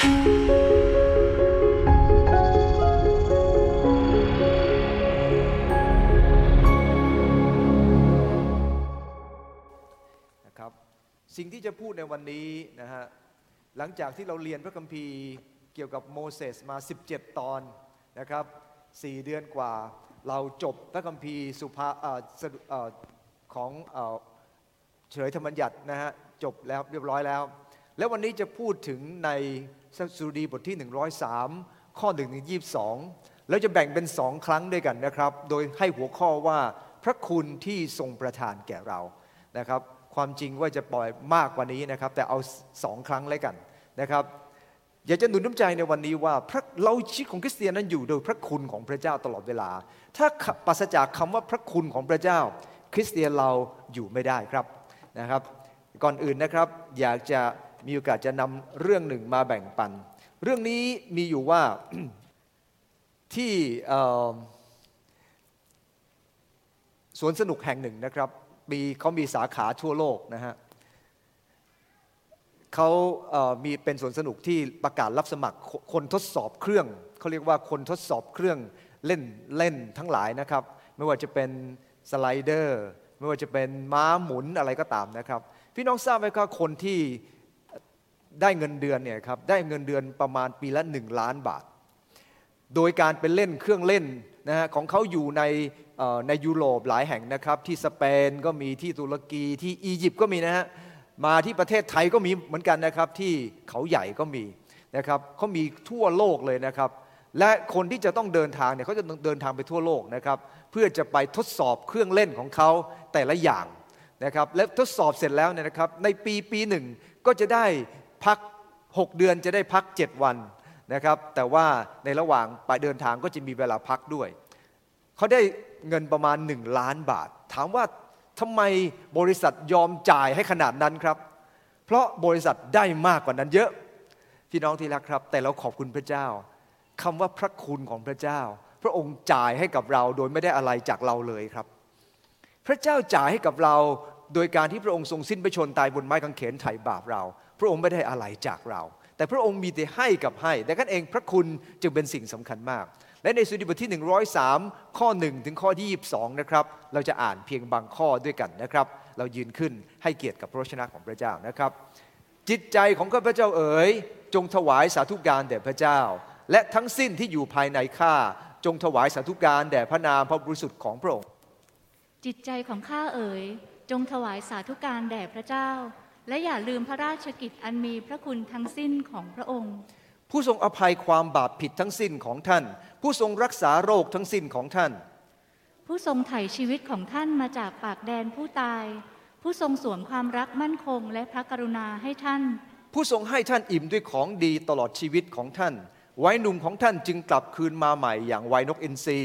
นะครับสิ่งที่จะพูดในวันนี้นะฮะหลังจากที่เราเรียนพระคัมภีร์เกี่ยวกับโมเสสมา 17 ตอนนะครับสี่เดือนกว่า เราจบพระคัมภีร์สุภาออของเอ่อเฉลยธรรมบัญญัตินะฮะจบแล้วเรียบร้อยแล้ว แล้ววันนี้จะพูดถึงใน สดุดีบทที่ 103 ข้อ1ถึง22 แล้วจะแบ่งเป็นสองครั้งด้วยกันนะครับ โดยให้หัวข้อว่าพระคุณที่ทรงประทานแก่เรานะครับ ความจริงว่าจะปล่อยมากกว่านี้นะครับ แต่เอาสองครั้งเลยกันนะครับอยากจะหนุนน้ำใจในวันนี้ว่าพระเราชีวิตของคริสเตียนนั้นอยู่โดยพระคุณของพระเจ้าตลอดเวลา ถ้าปราศจากคำว่าพระคุณของพระเจ้า คริสเตียนเราอยู่ไม่ได้ครับนะครับ ก่อนอื่นนะครับอยากจะ มีโอกาสจะนำเรื่องหนึ่งมาแบ่งปัน เรื่องนี้มีอยู่ว่าที่สวนสนุกแห่งหนึ่งนะครับมีเขามีสาขาทั่วโลกนะฮะเขาเมีเป็นสวนสนุกที่ประกาศรับสมัครคนทดสอบเครื่องเขาเรียกว่าคนทดสอบเครื่องเล่นเล่นทั้งหลายนะครับ ไม่ว่าจะเป็นสไลเดอร์ ไม่ว่าจะเป็นม้าหมุนอะไรก็ตามนะครับ พี่น้องทราบไหมครับคนที่ ได้เงินเดือนเนี่ยครับได้เงินเดือนประมาณปีละหนึ่งล้านบาท โดยการไปเล่นเครื่องเล่นนะฮะของเขาอยู่ในในยุโรปหลายแห่งนะครับ ที่สเปนก็มีที่ตุรกีที่อียิปต์ก็มีนะฮะมาที่ประเทศไทยก็มีเหมือนกันนะครับ ที่เขาใหญ่ก็มีนะครับเขามีทั่วโลกเลยนะครับ และคนที่จะต้องเดินทางเนี่ยเขาจะเดินทางไปทั่วโลกนะครับ เพื่อจะไปทดสอบเครื่องเล่นของเขาแต่ละอย่างนะครับ และทดสอบเสร็จแล้วเนี่ยนะครับ ในปีปีหนึ่งก็จะได้ พัก 6 เดือนจะได้พัก 7 วันนะครับ แต่ว่าในระหว่างไปเดินทางก็จะมีเวลาพักด้วย เขาได้เงินประมาณ 1 ล้านบาท ถามว่าทำไมบริษัทยอมจ่ายให้ขนาดนั้นครับ เพราะบริษัทได้มากกว่านั้นเยอะ พี่น้องที่รักครับ แต่เราขอบคุณพระเจ้าคำว่าพระคุณของพระเจ้า พระองค์จ่ายให้กับเราโดยไม่ได้อะไรจากเราเลยครับ พระเจ้าจ่ายให้กับเราโดยการที่พระองค์ทรงสิ้นพระชนม์ตายบนไม้กางเขนไถ่บาปเรา พระองค์ไม่ได้อะไรจากเรา แต่พระองค์มีแต่ให้กับให้แต่กันเองพระคุณจึงเป็นสิ่งสำคัญมาก และในสุดีบทที่ 103 ข้อ 1 ถึงข้อที่ 22 นะครับ เราจะอ่านเพียงบางข้อด้วยกันนะครับ เรายืนขึ้นให้เกียรติกับพระวจนะของพระเจ้านะครับ จิตใจของข้าพเจ้าเอ๋ยจงถวายสาธุการแด่พระเจ้า และทั้งสิ้นที่อยู่ภายในข้าจงถวายสาธุการแด่พระนามพระบริสุทธิ์ของพระองค์ จิตใจของข้าเอ๋ยจงถวายสาธุการแด่พระเจ้า และอย่าลืมพระราชกิจอันมีพระคุณทั้งสิ้นของพระองค์ ผู้ทรงอภัยความบาปผิดทั้งสิ้นของท่าน ผู้ทรงรักษาโรคทั้งสิ้นของท่าน ผู้ทรงไถ่ชีวิตของท่านมาจากปากแดนผู้ตาย ผู้ทรงสวมความรักมั่นคงและพระกรุณาให้ท่าน ผู้ทรงให้ท่านอิ่มด้วยของดีตลอดชีวิตของท่าน ไว้หนุ่มของท่านจึงกลับคืนมาใหม่อย่างไวนกอินทรี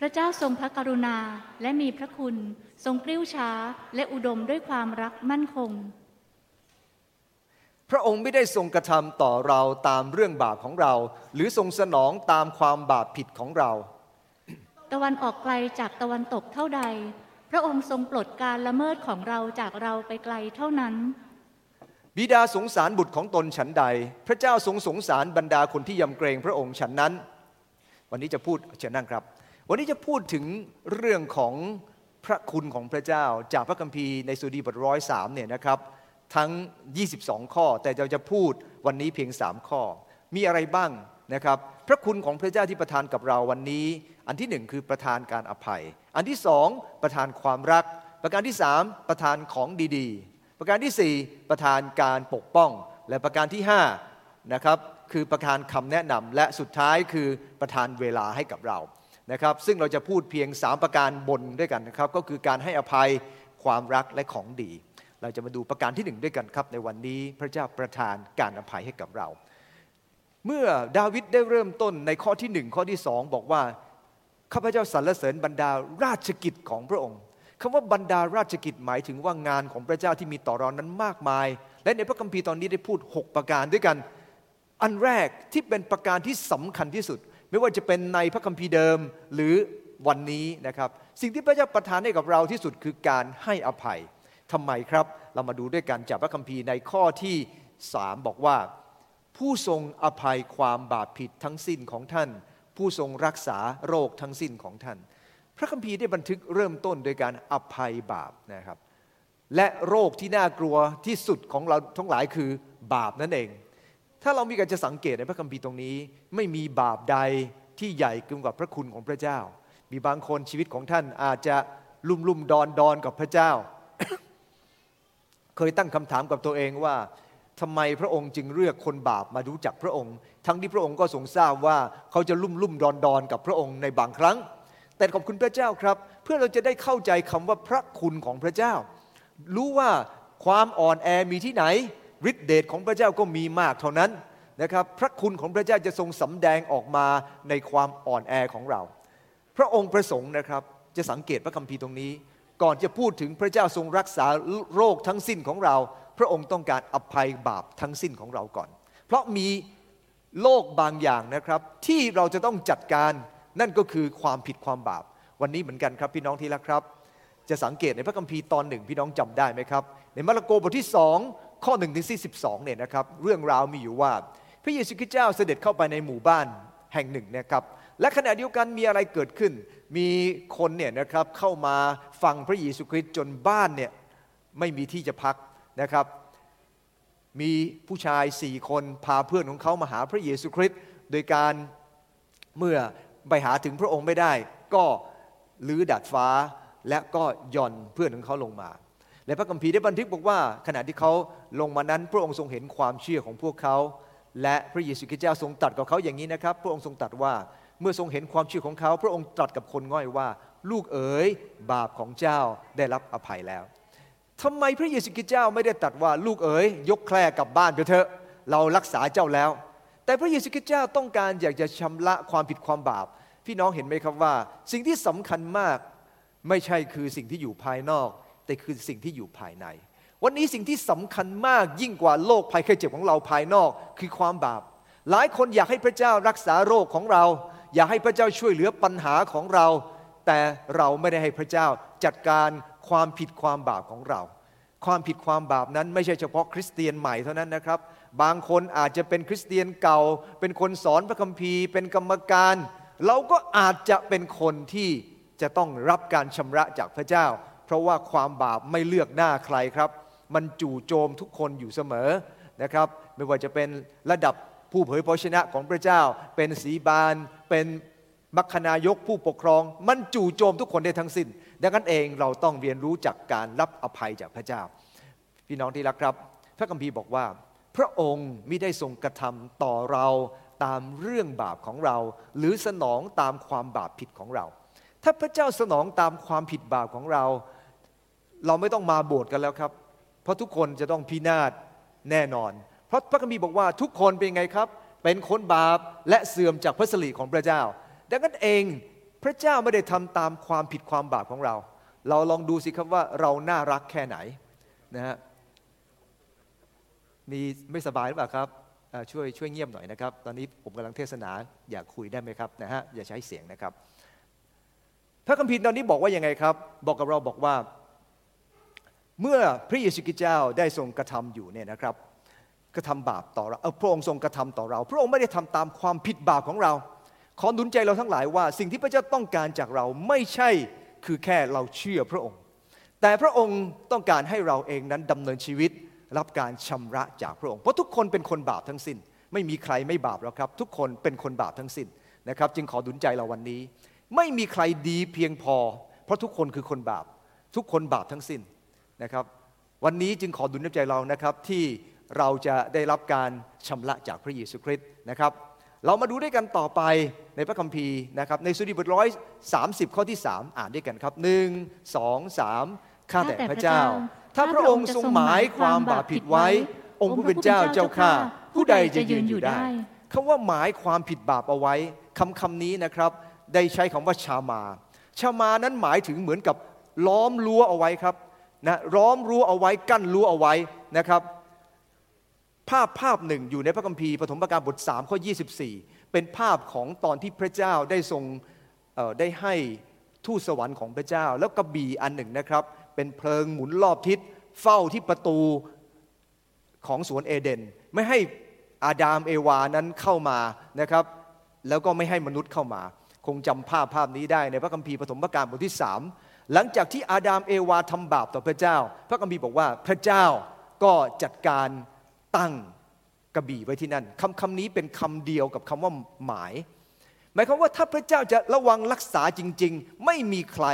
พระเจ้าทรงพระกรุณาและมีพระคุณ ทรงกริ้วช้าและอุดมด้วยความรักมั่นคง พระองค์ไม่ได้ทรงกระทำต่อเราตามเรื่องบาปของเรา หรือทรงสนองตามความบาปผิดของเรา ตะวันออกไกลจากตะวันตกเท่าใด พระองค์ทรงปลดการละเมิดของเราจากเราไปไกลเท่านั้น บิดาสงสารบุตรของตนฉันใด พระเจ้าทรงสงสารบรรดาคนที่ยำเกรงพระองค์ฉันนั้น วันนี้จะพูดเชิญนั่งครับ วันนี้จะพูดถึงเรื่องของ พระคุณของพระเจ้า จากพระคัมภีร์ในสุดีบทร้อยสามเนี่ยนะครับทั้ง 22 ข้อ แต่เราจะพูดวันนี้เพียง 3 ข้อ มีอะไรบ้างนะครับ พระคุณของพระเจ้าที่ประทานกับเราวันนี้ อันที่หนึ่งคือประทานการอภัย อันที่สองประทานความรัก ประการที่สามประทานของดีๆ ประการที่สี่ประทานการปกป้อง และประการที่ห้านะครับคือประทานคำแนะนำและสุดท้ายคือประทานเวลาให้กับเรา นะครับซึ่งเราจะพูดเพียง 3 ประการบนด้วยกันนะครับก็คือการให้อภัยความรักและของดี เราจะมาดูประการที่หนึ่งด้วยกันครับ ในวันนี้พระเจ้าประทานการอภัยให้กับเรา เมื่อดาวิดได้เริ่มต้นในข้อที่หนึ่งข้อที่สองบอกว่าข้าพเจ้าสรรเสริญบรรดาราชกิจของพระองค์คำว่าบรรดาราชกิจหมายถึงว่างานของพระเจ้าที่มีต่อเรานั้นมากมาย และในพระคัมภีร์ตอนนี้ได้พูด 6 ประการด้วยกัน อันแรกที่เป็นประการที่สำคัญที่สุด ไม่ว่าจะเป็นในพระคัมภีร์เดิมหรือวันนี้นะครับ สิ่งที่พระเจ้าประทานให้กับเราที่สุดคือการให้อภัยทำไมครับ เรามาดูด้วยกันจากพระคัมภีร์ในข้อที่สามบอกว่า ผู้ทรงอภัยความบาปผิดทั้งสิ้นของท่าน ผู้ทรงรักษาโรคทั้งสิ้นของท่าน พระคัมภีร์ได้บันทึกเริ่มต้นโดยการอภัยบาปนะครับ และโรคที่น่ากลัวที่สุดของเราทั้งหลายคือบาปนั่นเอง ถ้าเรามีการจะสังเกตในพระคัมภีร์ตรงนี้ ไม่มีบาปใดที่ใหญ่เกินกว่าพระคุณของพระเจ้า มีบางคนชีวิตของท่านอาจจะลุ่มลุ่มดอนดอนกับพระเจ้า เคยตั้งคำถามกับตัวเองว่าทำไมพระองค์จึงเลือกคนบาปมารู้จักพระองค์ ทั้งที่พระองค์ก็ทรงทราบว่าเขาจะลุ่มลุ่มดอนดอนกับพระองค์ในบางครั้ง แต่ขอบคุณพระเจ้าครับ เพื่อเราจะได้เข้าใจคำว่าพระคุณของพระเจ้า รู้ว่าความอ่อนแอมีที่ไหน ฤทธิเดชของพระเจ้าก็มีมากเท่านั้นนะครับพระคุณของพระเจ้าจะทรงสำแดงออกมาในความอ่อนแอของเรา พระองค์ประสงค์นะครับจะสังเกตพระคัมภีร์ตรงนี้ ก่อนจะพูดถึงพระเจ้าทรงรักษาโรคทั้งสิ้นของเรา พระองค์ต้องการอภัยบาปทั้งสิ้นของเราก่อน เพราะมีโรคบางอย่างนะครับ ที่เราจะต้องจัดการนั่นก็คือความผิดความบาป วันนี้เหมือนกันครับพี่น้องที่รักครับ จะสังเกตในพระคัมภีร์ตอนหนึ่งพี่น้องจำได้ไหมครับ ในมาระโกบทที่สอง ข้อหนึ่งถึงสี่สิบสองเนี่ยนะครับเรื่องราวมีอยู่ว่า พระเยซูคริสต์เจ้าเสด็จเข้าไปในหมู่บ้านแห่งหนึ่งนะครับและขณะเดียวกันมีอะไรเกิดขึ้น มีคนเนี่ยนะครับเข้ามาฟังพระเยซูคริสต์จนบ้านเนี่ยไม่มีที่จะพักนะครับ มีผู้ชายสี่คนพาเพื่อนของเขามาหาพระเยซูคริสต์โดยการเมื่อไปหาถึงพระองค์ไม่ได้ ก็ลื้อดาดฟ้าและก็ย่อนเพื่อนของเขาลงมา และพระคัมภีร์ได้บันทึกบอกว่า ขณะที่เขาลงมานั้น พระองค์ทรงเห็นความเชื่อของพวกเขา และพระเยซูคริสต์เจ้าทรงตรัสกับเขาอย่างนี้นะครับ พระองค์ทรงตรัสว่าเมื่อทรงเห็นความเชื่อของเขา พระองค์ตรัสกับคนง่อยว่า ลูกเอ๋ยบาปของเจ้าได้รับอภัยแล้วทำไมพระเยซูคริสต์เจ้าไม่ได้ตรัสว่าลูกเอ๋ยยกแคร่กลับบ้านไปเถอะเรารักษาเจ้าแล้ว แต่พระเยซูคริสต์เจ้าต้องการอยากจะชำระความผิดความบาป พี่น้องเห็นไหมครับว่า สิ่งที่สำคัญมากไม่ใช่คือสิ่งที่อยู่ภายนอก แต่คือสิ่งที่อยู่ภายใน วันนี้สิ่งที่สำคัญมากยิ่งกว่าโรคภัยไข้เจ็บของเราภายนอก คือความบาป หลายคนอยากให้พระเจ้ารักษาโรคของเรา อยากให้พระเจ้าช่วยเหลือปัญหาของเรา แต่เราไม่ได้ให้พระเจ้าจัดการความผิดความบาปของเรา ความผิดความบาปนั้นไม่ใช่เฉพาะคริสเตียนใหม่เท่านั้นนะครับ บางคนอาจจะเป็นคริสเตียนเก่า เป็นคนสอนพระคัมภีร์ เป็นกรรมการ เราก็อาจจะเป็นคนที่จะต้องรับการชำระจากพระเจ้า เพราะว่าความบาปไม่เลือกหน้าใครครับ มันจู่โจมทุกคนอยู่เสมอนะครับ ไม่ว่าจะเป็นระดับผู้เผยพระชนะของพระเจ้า เป็นสีบาน เป็นมัคคณายกผู้ปกครอง มันจู่โจมทุกคนได้ทั้งสิ้น ดังนั้นเองเราต้องเรียนรู้จากการรับอภัยจากพระเจ้า พี่น้องที่รักครับ พระคัมภีร์บอกว่า พระองค์มิได้ทรงกระทำต่อเราตามเรื่องบาปของเรา หรือสนองตามความบาปผิดของเรา ถ้าพระเจ้าสนองตามความผิดบาปของเรา เราไม่ต้องมาโบสถ์กันแล้วครับ เพราะทุกคนจะต้องพินาศแน่นอน เพราะพระคัมภีร์บอกว่าทุกคนเป็นไงครับ เป็นคนบาปและเสื่อมจากพระสิริของพระเจ้า ดังนั้นเองพระเจ้าไม่ได้ทำตามความผิดความบาปของเรา เราลองดูสิครับว่าเราน่ารักแค่ไหนนะฮะมีไม่สบายหรือเปล่าครับช่วยช่วยเงียบหน่อยนะครับ ตอนนี้ผมกำลังเทศนาอยากคุยได้ไหมครับนะฮะอย่าใช้เสียงนะครับ พระคัมภีร์ตอนนี้บอกว่ายังไงครับ บอกกับเราบอกว่า เมื่อพระเยซูคริสต์เจ้าได้ทรงกระทำอยู่เนี่ยนะครับกระทำบาปต่อเราเออพระองค์ทรงกระทำต่อเรา พระองค์ไม่ได้ทำตามความผิดบาปของเรา ขอหนุนใจเราทั้งหลายว่า สิ่งที่พระเจ้าต้องการจากเราไม่ใช่คือแค่เราเชื่อพระองค์ แต่พระองค์ต้องการให้เราเองนั้นดำเนินชีวิตรับการชำระจากพระองค์เพราะทุกคนเป็นคนบาปทั้งสิ้น ไม่มีใครไม่บาปแล้วครับ ทุกคนเป็นคนบาปทั้งสิ้นนะครับ จึงขอดุลใจเราวันนี้ ไม่มีใครดีเพียงพอ เพราะทุกคนคือคนบาป ทุกคนบาปทั้งสิ้นนะครับ วันนี้จึงขอดุลใจเรานะครับที่เราจะได้รับการชำระจากพระเยซูคริสต์นะครับ เรามาดูด้วยกันต่อไปในพระคัมภีร์นะครับ ในสุดีบทร้อยสามสิบข้อที่สามอ่านด้วยกันครับหนึ่งสองสามข้าแต่พระเจ้า ถ้าพระองค์ทรงหมายความบาปผิดไว้ องค์ผู้เป็นเจ้าเจ้าข้าผู้ใดจะยืนอยู่ได้คำว่าหมายความผิดบาปเอาไว้คำคำนี้นะครับ ได้ใช้คำว่าชามา ชามานั้นหมายถึงเหมือนกับล้อมรั้วเอาไว้ครับนะล้อมรั้วเอาไว้กั้นรั้วเอาไว้นะครับภาพภาพหนึ่งอยู่ในพระคัมภีร์ปฐมกาลบท3ข้อ24 เป็นภาพของตอนที่พระเจ้าได้ทรงได้ให้ทูตสวรรค์ของพระเจ้า แล้วกระบี่อันหนึ่งนะครับ เป็นเพลิงหมุนรอบทิศ เฝ้าที่ประตูของสวนเอเดน ไม่ให้อาดามเอวานั้นเข้ามานะครับ แล้วก็ไม่ให้มนุษย์เข้ามา คงจำภาพภาพนี้ได้ในพระคัมภีร์ปฐมกาลบทที่สามหลังจากที่อาดามเอวาทำบาปต่อพระเจ้า พระคัมภีร์บอกว่าพระเจ้าก็จัดการตั้งกระบี่ไว้ที่นั่นคำคำนี้เป็นคำเดียวกับคำว่าหมาย หมายความว่าถ้าพระเจ้าจะระวังรักษาจริง ๆ ไม่มีใคร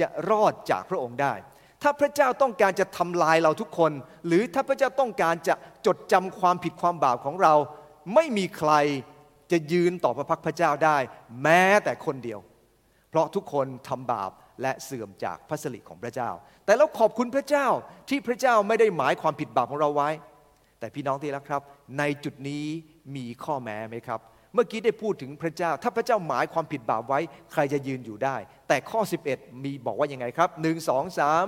จะรอดจากพระองค์ได้ ถ้าพระเจ้าต้องการจะทำลายเราทุกคน หรือถ้าพระเจ้าต้องการจะจดจำความผิดความบาปของเรา ไม่มีใคร จะยืนต่อพระพักพระเจ้าได้ แม้แต่คนเดียว เพราะทุกคนทำบาปและเสื่อมจากพระสิริของพระเจ้า แต่เราขอบคุณพระเจ้าที่พระเจ้าไม่ได้หมายความผิดบาปของเราไว้ แต่พี่น้องที่รักครับ ในจุดนี้มีข้อแม้ไหมครับ เมื่อกี้ได้พูดถึงพระเจ้า ถ้าพระเจ้าหมายความผิดบาปไว้ ใครจะยืนอยู่ได้ แต่ข้อ 11 มีบอกว่ายังไงครับหนึ่งสองสาม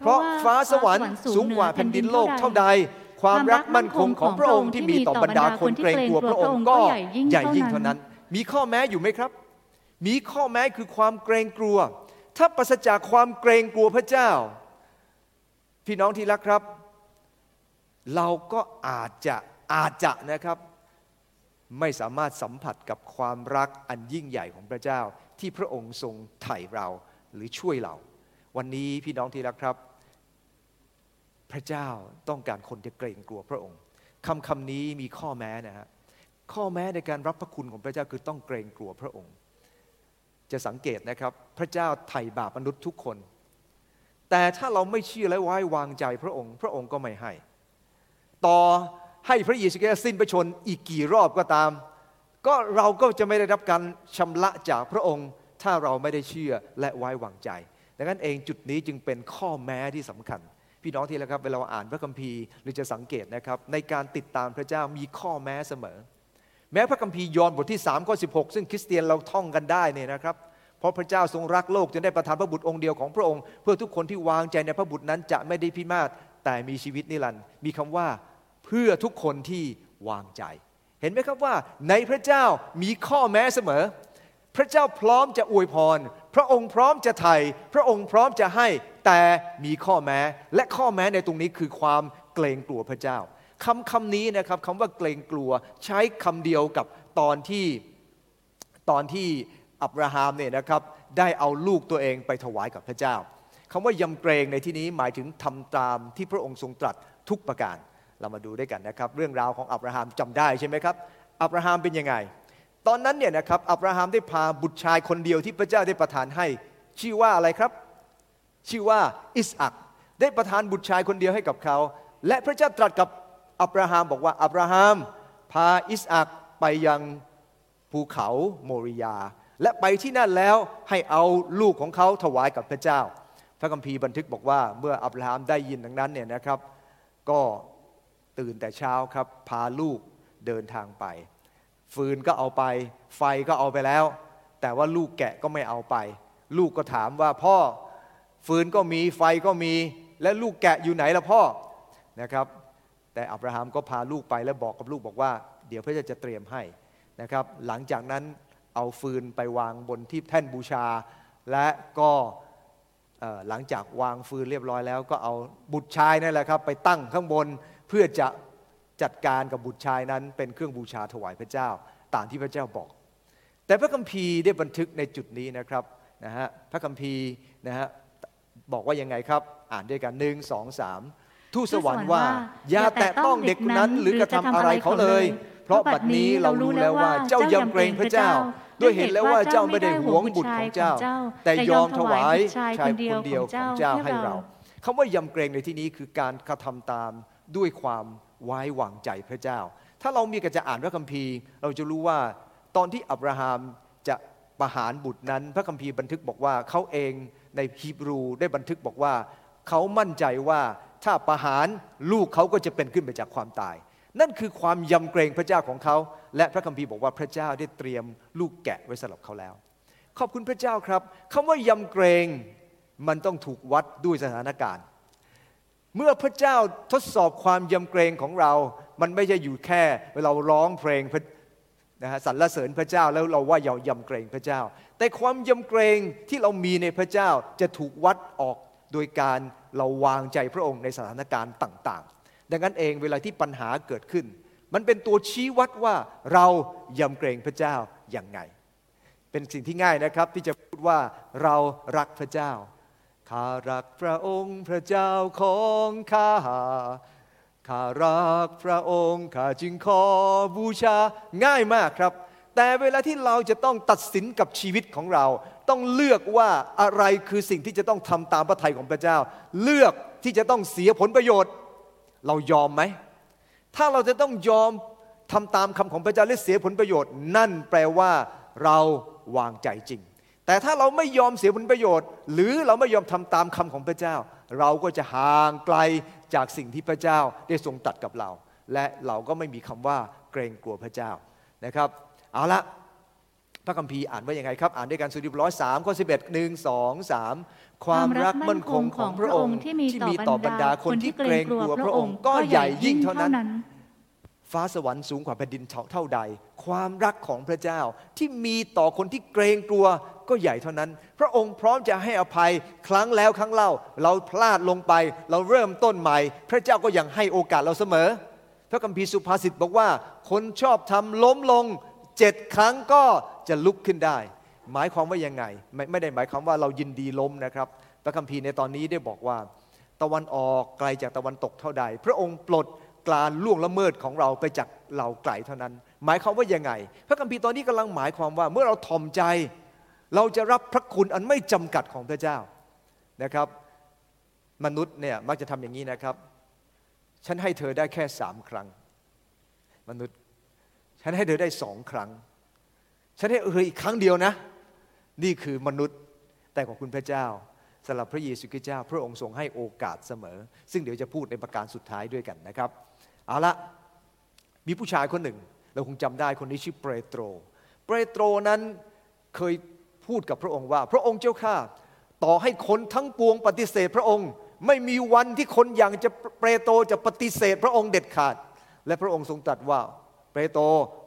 เพราะฟ้าสวรรค์สูงกว่าแผ่นดินโลกเท่าใด ความรักมั่นคงของพระองค์ที่มีต่อบรรดาคนเกรงกลัวพระองค์ก็ใหญ่ยิ่งเท่านั้น มีข้อแม้อยู่ไหมครับ มีข้อแม้คือความเกรงกลัว ถ้าปราศจากความเกรงกลัวพระเจ้า พี่น้องที่รักครับ เราก็อาจจะอาจจะนะครับไม่สามารถสัมผัสกับความรักอันยิ่งใหญ่ของพระเจ้า ที่พระองค์ทรงไถ่เราหรือช่วยเรา วันนี้พี่น้องที่รักครับ พระเจ้าต้องการคนที่เกรงกลัวพระองค์คำคำนี้มีข้อแม้นะฮะข้อแม้ในการรับพระคุณของพระเจ้าคือต้องเกรงกลัวพระองค์ จะสังเกตนะครับ พระเจ้าไถ่บาปมนุษย์ทุกคน แต่ถ้าเราไม่เชื่อและไว้วางใจพระองค์ พระองค์ก็ไม่ให้ ต่อให้พระเยซูคริสต์สิ้นพระชนอีกกี่รอบก็ตาม ก็เราก็จะไม่ได้รับการชำระจากพระองค์ ถ้าเราไม่ได้เชื่อและไว้วางใจ ดังนั้นเองจุดนี้จึงเป็นข้อแม้ที่สำคัญ พี่น้องที่แล้วครับเวลาอ่านพระคัมภีร์หรือจะสังเกตนะครับในการติดตามพระเจ้ามีข้อแม้เสมอ แม้พระคัมภีร์ยอห์นบทที่3ข้อ16 ซึ่งคริสเตียนเราท่องกันได้เนี่ยนะครับเพราะพระเจ้าทรงรักโลกจนได้ประทานพระบุตรองค์เดียวของพระองค์ เพื่อทุกคนที่วางใจในพระบุตรนั้นจะไม่ได้พิมาศแต่มีชีวิตนิรันดร์มีคำว่าเพื่อทุกคนที่วางใจ เห็นไหมครับว่าในพระเจ้ามีข้อแม้เสมอ พระเจ้าพร้อมจะอวยพร พระองค์พร้อมจะไถ่พระองค์พร้อมจะให้ แต่มีข้อแม้ และข้อแม้ในตรงนี้คือความเกรงกลัวพระเจ้าคำคำนี้นะครับคำว่าเกรงกลัวใช้คำเดียวกับตอนที่ตอนที่อับราฮัมเนี่ยนะครับได้เอาลูกตัวเองไปถวายกับพระเจ้าคำว่ายำเกรงในที่นี้หมายถึงทำตามที่พระองค์ทรงตรัสทุกประการ เรามาดูด้วยกันนะครับ เรื่องราวของอับราฮัมจำได้ใช่ไหมครับอับราฮัมเป็นยังไง ตอนนั้นเนี่ยนะครับอับราฮัมได้พาบุตรชายคนเดียวที่พระเจ้าได้ประทานให้ ชื่อว่าอะไรครับ ชื่อว่าอิสอักได้ประทานบุตรชายคนเดียวให้กับเขา และพระเจ้าตรัสกับอับราฮัมบอกว่าอับราฮัมพาอิสอักไปยังภูเขาโมริยา และไปที่นั่นแล้วให้เอาลูกของเขาถวายกับพระเจ้า พระคัมภีร์บันทึกบอกว่าเมื่ออับราฮัมได้ยินดังนั้นเนี่ยนะครับ ก็ตื่นแต่เช้าครับพาลูกเดินทางไป ฟืนก็เอาไป ไฟก็เอาไปแล้ว แต่ว่าลูกแกะก็ไม่เอาไป ลูกก็ถามว่าพ่อ ฟืนก็มีไฟก็มีและลูกแกะอยู่ไหนล่ะพ่อนะครับแต่อับราฮัมก็พาลูกไปแล้วบอกกับลูกบอกว่า เดี๋ยวพระเจ้าจะเตรียมให้นะครับหลังจากนั้นเอาฟืนไปวางบนที่แท่นบูชา และก็หลังจากวางฟืนเรียบร้อยแล้ว ก็เอาบุตรชายนั่นแหละครับไปตั้งข้างบนเพื่อจะจัดการกับบุตรชายนั้น เป็นเครื่องบูชาถวายพระเจ้าตามที่พระเจ้าบอก แต่พระคัมภีร์ได้บันทึกในจุดนี้นะครับนะฮะพระคัมภีร์นะฮะ บอกว่ายังไงครับ อ่านด้วยกันหนึ่งสองสามทูตสวรรค์ว่า อย่าแตะต้องเด็กนั้นหรือกระทำอะไรเขาเลย เพราะบัดนี้เรารู้แล้วว่าเจ้ายำเกรงพระเจ้า ด้วยเห็นแล้วว่าเจ้าไม่ได้หวงบุตรของเจ้า แต่ยอมถวายชายคนเดียวของเจ้าให้เราคำว่ายำเกรงในที่นี้คือการกระทำตามด้วยความไว้วางใจพระเจ้า ถ้าเรามีกระจะอ่านพระคัมภีร์ เราจะรู้ว่าตอนที่อับราฮัมจะ ประหารบุตรนั้น พระคัมภีร์บันทึกบอกว่าเขาเองในฮีบรูได้บันทึกบอกว่าเขามั่นใจว่าถ้าประหารลูกเขาก็จะเป็นขึ้นไปจากความตาย นั่นคือความยำเกรงพระเจ้าของเขา และพระคัมภีร์บอกว่าพระเจ้าได้เตรียมลูกแกะไว้สำหรับเขาแล้ว ขอบคุณพระเจ้าครับคำว่ายำเกรงมันต้องถูกวัดด้วยสถานการณ์ เมื่อพระเจ้าทดสอบความยำเกรงของเรา มันไม่ใช่อยู่แค่เวลาร้องเพลง นะฮะสรรเสริญพระเจ้าแล้วเราว่าเรายำเกรงพระเจ้า แต่ความยำเกรงที่เรามีในพระเจ้าจะถูกวัดออกโดยการเราวางใจพระองค์ในสถานการณ์ต่าง ๆ ดังนั้นเองเวลาที่ปัญหาเกิดขึ้น มันเป็นตัวชี้วัดว่าเรายำเกรงพระเจ้าอย่างไง เป็นสิ่งที่ง่ายนะครับที่จะพูดว่าเรารักพระเจ้าข้ารักพระองค์พระเจ้าของข้า ข้ารักพระองค์ข้าจึงขอบูชาง่ายมากครับ แต่เวลาที่เราจะต้องตัดสินกับชีวิตของเรา ต้องเลือกว่าอะไรคือสิ่งที่จะต้องทำตามพระทัยของพระเจ้า เลือกที่จะต้องเสียผลประโยชน์ เรายอมไหม ถ้าเราจะต้องยอมทำตามคำของพระเจ้าและเสียผลประโยชน์ นั่นแปลว่าเราวางใจจริง แต่ถ้าเราไม่ยอมเสียผลประโยชน์ หรือเราไม่ยอมทำตามคำของพระเจ้า เราก็จะห่างไกล จากสิ่งที่พระเจ้าได้ทรงตัดกับเรา และเราก็ไม่มีคำว่าเกรงกลัวพระเจ้านะครับเอาละพระคัมภีร์อ่านว่าอย่างไงครับ อ่านด้วยกันสุดีร้อยสามข้อสิบเอ็ดหนึ่งสองสามความรักมั่นคงของพระองค์ที่มีต่อบรรดาคนที่เกรงกลัวพระองค์ก็ใหญ่ยิ่งเท่านั้น ฟ้าสวรรค์สูงกว่าแผ่นดินเท่าใด ความรักของพระเจ้าที่มีต่อคนที่เกรงกลัว ก็ใหญ่เท่านั้น พระองค์พร้อมจะให้อภัยครั้งแล้วครั้งเล่า เราพลาดลงไป เราเริ่มต้นใหม่ พระเจ้าก็ยังให้โอกาสเราเสมอ พระคัมภีร์สุภาษิตบอกว่า คนชอบทำล้มลงเจ็ดครั้งก็จะลุกขึ้นได้ หมายความว่ายังไง ไม่ไม่ได้หมายความว่าเรายินดีล้มนะครับ พระคัมภีร์ในตอนนี้ได้บอกว่า ตะวันออกไกลจากตะวันตกเท่าใด พระองค์ปลดกลานล่วงละเมิดของเราไปจากเราไกลเท่านั้น หมายความว่ายังไง พระคัมภีร์ตอนนี้กำลังหมายความว่าเมื่อเราทอมใจ เราจะรับพระคุณอันไม่จำกัดของพระเจ้านะครับ มนุษย์เนี่ยมักจะทำอย่างนี้นะครับ ฉันให้เธอได้แค่สามครั้ง มนุษย์ ฉันให้เธอได้สองครั้ง ฉันให้เธออีกครั้งเดียวนะ นี่คือมนุษย์แต่ของคุณพระเจ้าสำหรับพระเยซูคริสต์เจ้า พระองค์ทรงให้โอกาสเสมอ ซึ่งเดี๋ยวจะพูดในประการสุดท้ายด้วยกันนะครับเอาละมีผู้ชายคนหนึ่ง เราคงจำได้คนนี้ชื่อเปโตร เปโตรนั้นเคย พูดกับพระองค์ว่า พระองค์เจ้าข้าต่อให้คนทั้งปวงปฏิเสธพระองค์ ไม่มีวันที่คนอย่างจะเปโตรจะปฏิเสธพระองค์เด็ดขาด และพระองค์ทรงตรัสว่าเปโตร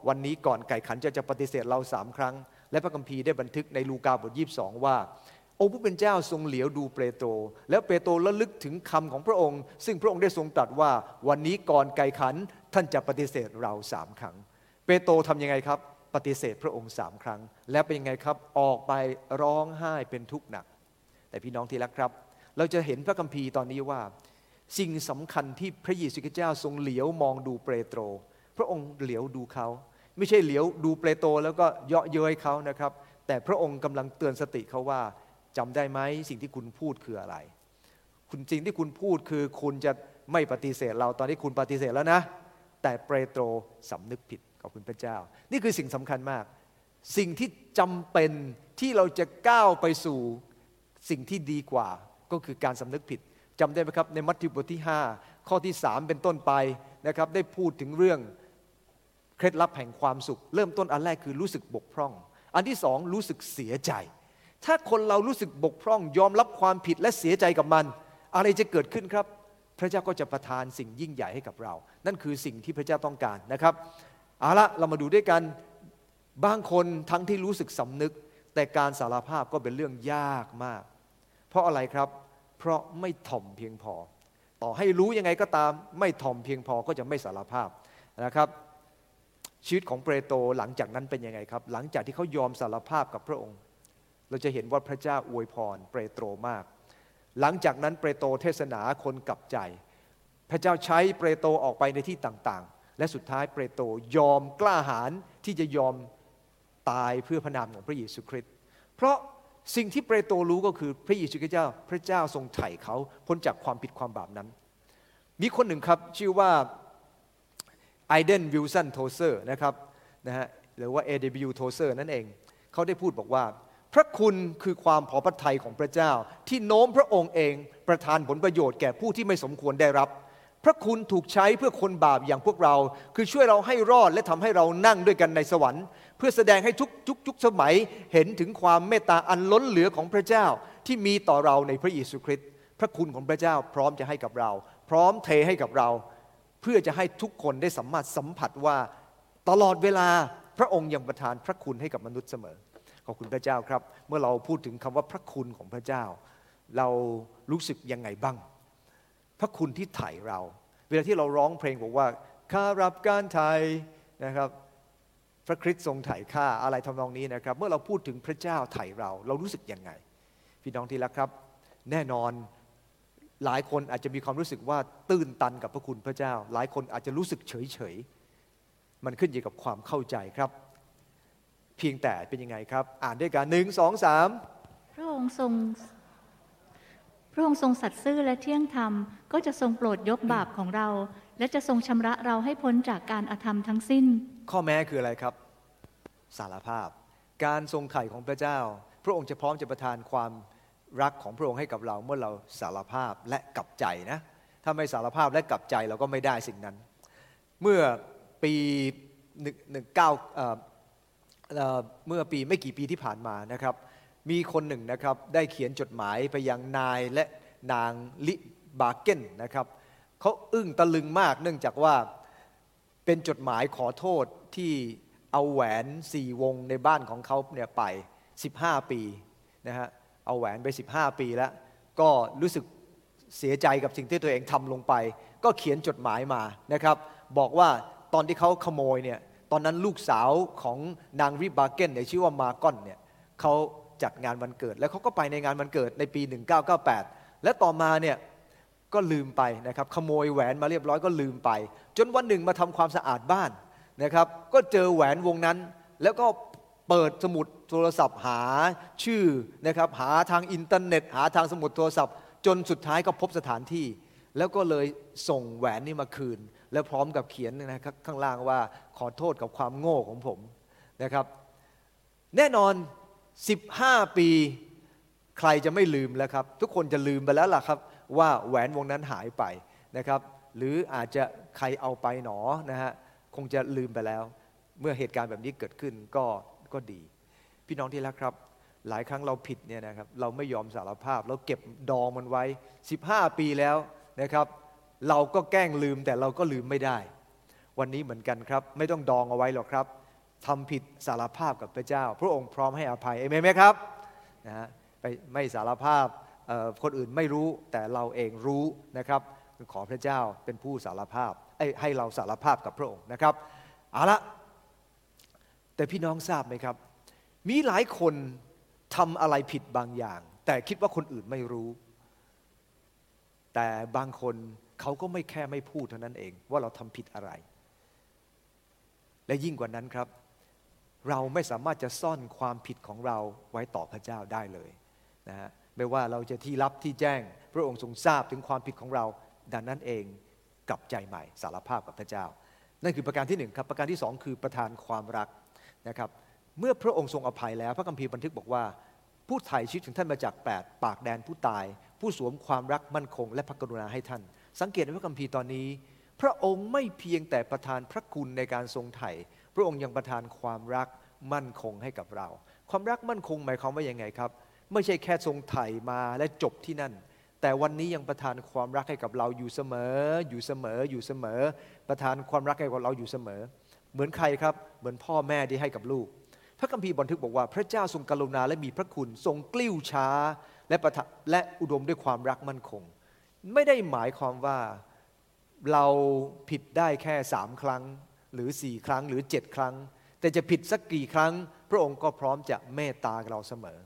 วันนี้ก่อนไก่ขันจะจะปฏิเสธเราสามครั้ง และพระคัมภีร์ได้บันทึกในลูกาบทยีบสองว่าองค์ผู้เป็นเจ้าทรงเหลียวดูเปโตร แล้วเปโตรระลึกถึงคำของพระองค์ ซึ่งพระองค์ได้ทรงตรัสว่าวันนี้ก่อนไก่ขันท่านจะปฏิเสธเราสามครั้ง เปโตรทำยังไงครับ ปฏิเสธพระองค์สามครั้ง แล้วเป็นยังไงครับออกไปร้องไห้เป็นทุกข์หนัก แต่พี่น้องที่รักครับ เราจะเห็นพระคัมภีร์ตอนนี้ว่า สิ่งสำคัญที่พระเยซูคริสต์เจ้าทรงเหลียวมองดูเปโตร พระองค์เหลียวดูเขา ไม่ใช่เหลียวดูเปโตรแล้วก็เยาะเย้ยเขานะครับ แต่พระองค์กำลังเตือนสติเขาว่าจำได้ไหมสิ่งที่คุณพูดคืออะไร คุณจริงที่คุณพูดคือคุณจะไม่ปฏิเสธเราตอนนี้คุณปฏิเสธแล้วนะ แต่เปโตรสำนึกผิด ขอบคุณพระเจ้า นี่คือสิ่งสำคัญมาก สิ่งที่จำเป็นที่เราจะก้าวไปสู่สิ่งที่ดีกว่า ก็คือการสำนึกผิดจำได้ไหมครับ ในมัทธิวบทที่ 5 ข้อที่ 3 เป็นต้นไปนะครับ ได้พูดถึงเรื่องเคล็ดลับแห่งความสุข เริ่มต้นอันแรกคือรู้สึกบกพร่อง อันที่สองรู้สึกเสียใจ ถ้าคนเรารู้สึกบกพร่อง ยอมรับความผิดและเสียใจกับมัน อะไรจะเกิดขึ้นครับ พระเจ้าก็จะประทานสิ่งยิ่งใหญ่ให้กับเรา นั่นคือสิ่งที่พระเจ้าต้องการนะครับ เอาละเรามาดูด้วยกันบางคนทั้งที่รู้สึกสำนึก แต่การสารภาพก็เป็นเรื่องยากมาก เพราะอะไรครับ เพราะไม่ถ่อมเพียงพอ ต่อให้รู้ยังไงก็ตาม ไม่ถ่อมเพียงพอก็จะไม่สารภาพนะครับ ชีวิตของเปโตรหลังจากนั้นเป็นยังไงครับ หลังจากที่เขายอมสารภาพกับพระองค์ เราจะเห็นว่าพระเจ้าอวยพรเปโตรมาก หลังจากนั้นเปโตรเทศนาคนกลับใจ พระเจ้าใช้เปโตรออกไปในที่ต่างๆ และสุดท้ายเปโตรยอมกล้าหาญที่จะยอมตายเพื่อพระนามของพระเยซูคริสต์เพราะสิ่งที่เปโตรรู้ก็คือพระเยซูคริสต์เจ้าพระเจ้าทรงไถ่เขาพ้นจากความผิดความบาปนั้น มีคนหนึ่งครับชื่อว่าไอเดนวิลสันโทเซอร์นะครับนะฮะหรือว่า A.W. โทเซอร์นั่นเอง เขาได้พูดบอกว่า พระคุณคือความพอพระทัยของพระเจ้า ที่โน้มพระองค์เองประทานผลประโยชน์แก่ผู้ที่ไม่สมควรได้รับ พระคุณถูกใช้เพื่อคนบาปอย่างพวกเรา คือช่วยเราให้รอดและทำให้เรานั่งด้วยกันในสวรรค์ เพื่อแสดงให้ทุกทุกทุกสมัยเห็นถึงความเมตตาอันล้นเหลือของพระเจ้าที่มีต่อเราในพระเยซูคริสต์พระคุณของพระเจ้าพร้อมจะให้กับเรา พร้อมเทให้กับเรา เพื่อจะให้ทุกคนได้สามารถสัมผัสว่าตลอดเวลาพระองค์ยังประทานพระคุณให้กับมนุษย์เสมอขอบคุณพระเจ้าครับ เมื่อเราพูดถึงคำว่าพระคุณของพระเจ้า เรารู้สึกยังไงบ้าง พระคุณที่ไถ่เรา เวลาที่เราร้องเพลงบอกว่าข้ารับการไถ่นะครับพระคริสต์ทรงไถ่ข้าอะไรทำนองนี้นะครับ เมื่อเราพูดถึงพระเจ้าไถ่เรา เรารู้สึกยังไง พี่น้องที่รักครับ แน่นอนหลายคนอาจจะมีความรู้สึกว่าตื้นตันกับพระคุณพระเจ้า หลายคนอาจจะรู้สึกเฉยเฉยมันขึ้นอยู่กับความเข้าใจครับ เพียงแต่เป็นยังไงครับ อ่านด้วยกันหนึ่งสองสามพระองค์ทรง พระองค์ทรงสัตย์ซื่อและเที่ยงธรรม ก็จะทรงโปรดยกบาปของเรา และจะทรงชำระเราให้พ้นจากการอาธรรมทั้งสิ้น ข้อแม้คืออะไรครับ สารภาพ การทรงไถ่ของพระเจ้า พระองค์จะพร้อมจะประทานความรักของพระองค์ให้กับเราเมื่อเราสารภาพและกลับใจนะ ถ้าไม่สารภาพและกลับใจเราก็ไม่ได้สิ่งนั้น เมื่อปีหนึ่งเก้าเมื่อปีไม่กี่ปีที่ผ่านมานะครับ มีคนหนึ่งนะครับได้เขียนจดหมายไปยังนายและนางลิบาเกนนะครับเขาอึ้งตะลึงมากเนื่องจากว่าเป็นจดหมายขอโทษที่เอาแหวนสี่วงในบ้านของเขาเนี่ยไป 15 ปีนะฮะเอาแหวนไป 15 ปีแล้ว ก็รู้สึกเสียใจกับสิ่งที่ตัวเองทำลงไป ก็เขียนจดหมายมานะครับ บอกว่าตอนที่เขาขโมยเนี่ยตอนนั้นลูกสาวของนางริบาเกนเนี่ยชื่อว่ามาก้อนเนี่ยเขา จัดงานวันเกิด แล้วเขาก็ไปในงานวันเกิดในปี 1998 และต่อมาเนี่ยก็ลืมไปนะครับขโมยแหวนมาเรียบร้อยก็ลืมไป จนวันหนึ่งมาทำความสะอาดบ้านนะครับ ก็เจอแหวนวงนั้น แล้วก็เปิดสมุดโทรศัพท์หาชื่อนะครับหาทางอินเทอร์เน็ต หาทางสมุดโทรศัพท์ จนสุดท้ายก็พบสถานที่ แล้วก็เลยส่งแหวนนี้มาคืน แล้วพร้อมกับเขียนนะครับข้างล่างว่าขอโทษกับความโง่ของผมนะครับ แน่นอน 15 ปีใครจะไม่ลืมแล้วครับ ทุกคนจะลืมไปแล้วล่ะครับ ว่าแหวนวงนั้นหายไปนะครับ หรืออาจจะใครเอาไปหนอนะฮะคงจะลืมไปแล้ว เมื่อเหตุการณ์แบบนี้เกิดขึ้นก็ก็ดี พี่น้องที่รักครับ หลายครั้งเราผิดเนี่ยนะครับเราไม่ยอมสารภาพ เราเก็บดองมันไว้ 15 ปีแล้วนะครับ เราก็แกล้งลืมแต่เราก็ลืมไม่ได้ วันนี้เหมือนกันครับ ไม่ต้องดองเอาไว้หรอกครับ ทำผิดสารภาพกับพระเจ้า พระองค์พร้อมให้อภัยเอเมนไหมครับนะฮะไปไม่สารภาพคนอื่นไม่รู้แต่เราเองรู้นะครับขอพระเจ้าเป็นผู้สารภาพให้เราสารภาพกับพระองค์นะครับเอาละแต่พี่น้องทราบไหมครับ มีหลายคนทำอะไรผิดบางอย่าง แต่คิดว่าคนอื่นไม่รู้ แต่บางคนเขาก็ไม่แค่ไม่พูดเท่านั้นเอง ว่าเราทำผิดอะไร และยิ่งกว่านั้นครับ เราไม่สามารถจะซ่อนความผิดของเราไว้ต่อพระเจ้าได้เลยนะฮะไม่ว่าเราจะที่รับที่แจ้ง พระองค์ทรงทราบถึงความผิดของเรา ดังนั้นเองกลับใจใหม่สารภาพกับพระเจ้า นั่นคือประการที่หนึ่งครับประการที่สองคือประทานความรักนะครับ เมื่อพระองค์ทรงอภัยแล้ว พระคัมภีร์บันทึกบอกว่า ผู้ไถ่ชีวิตถึงท่านมาจากแปดปากแดนผู้ตาย ผู้สวมความรักมั่นคง และพระกรุณาให้ท่าน สังเกตในพระคัมภีร์ตอนนี้ พระองค์ไม่เพียงแต่ประทานพระคุณในการทรงไถ่ พระองค์ยังประทานความรักมั่นคงให้กับเรา ความรักมั่นคงหมายความว่ายังไงครับ ไม่ใช่แค่ทรงไถ่มาและจบที่นั่น แต่วันนี้ยังประทานความรักให้กับเราอยู่เสมอ อยู่เสมอ อยู่เสมอ ประทานความรักให้กับเราอยู่เสมอ เหมือนใครครับ เหมือนพ่อแม่ที่ให้กับลูก พระคัมภีร์บันทึกบอกว่าพระเจ้าทรงกรุณาและมีพระคุณทรงกลิ้วช้า และประและอุดมด้วยความรักมั่นคง ไม่ได้หมายความว่าเราผิดได้แค่สามครั้ง หรือสี่ครั้งหรือเจ็ดครั้ง แต่จะผิดสักกี่ครั้ง พระองค์ก็พร้อมจะเมตตาเราเสมอ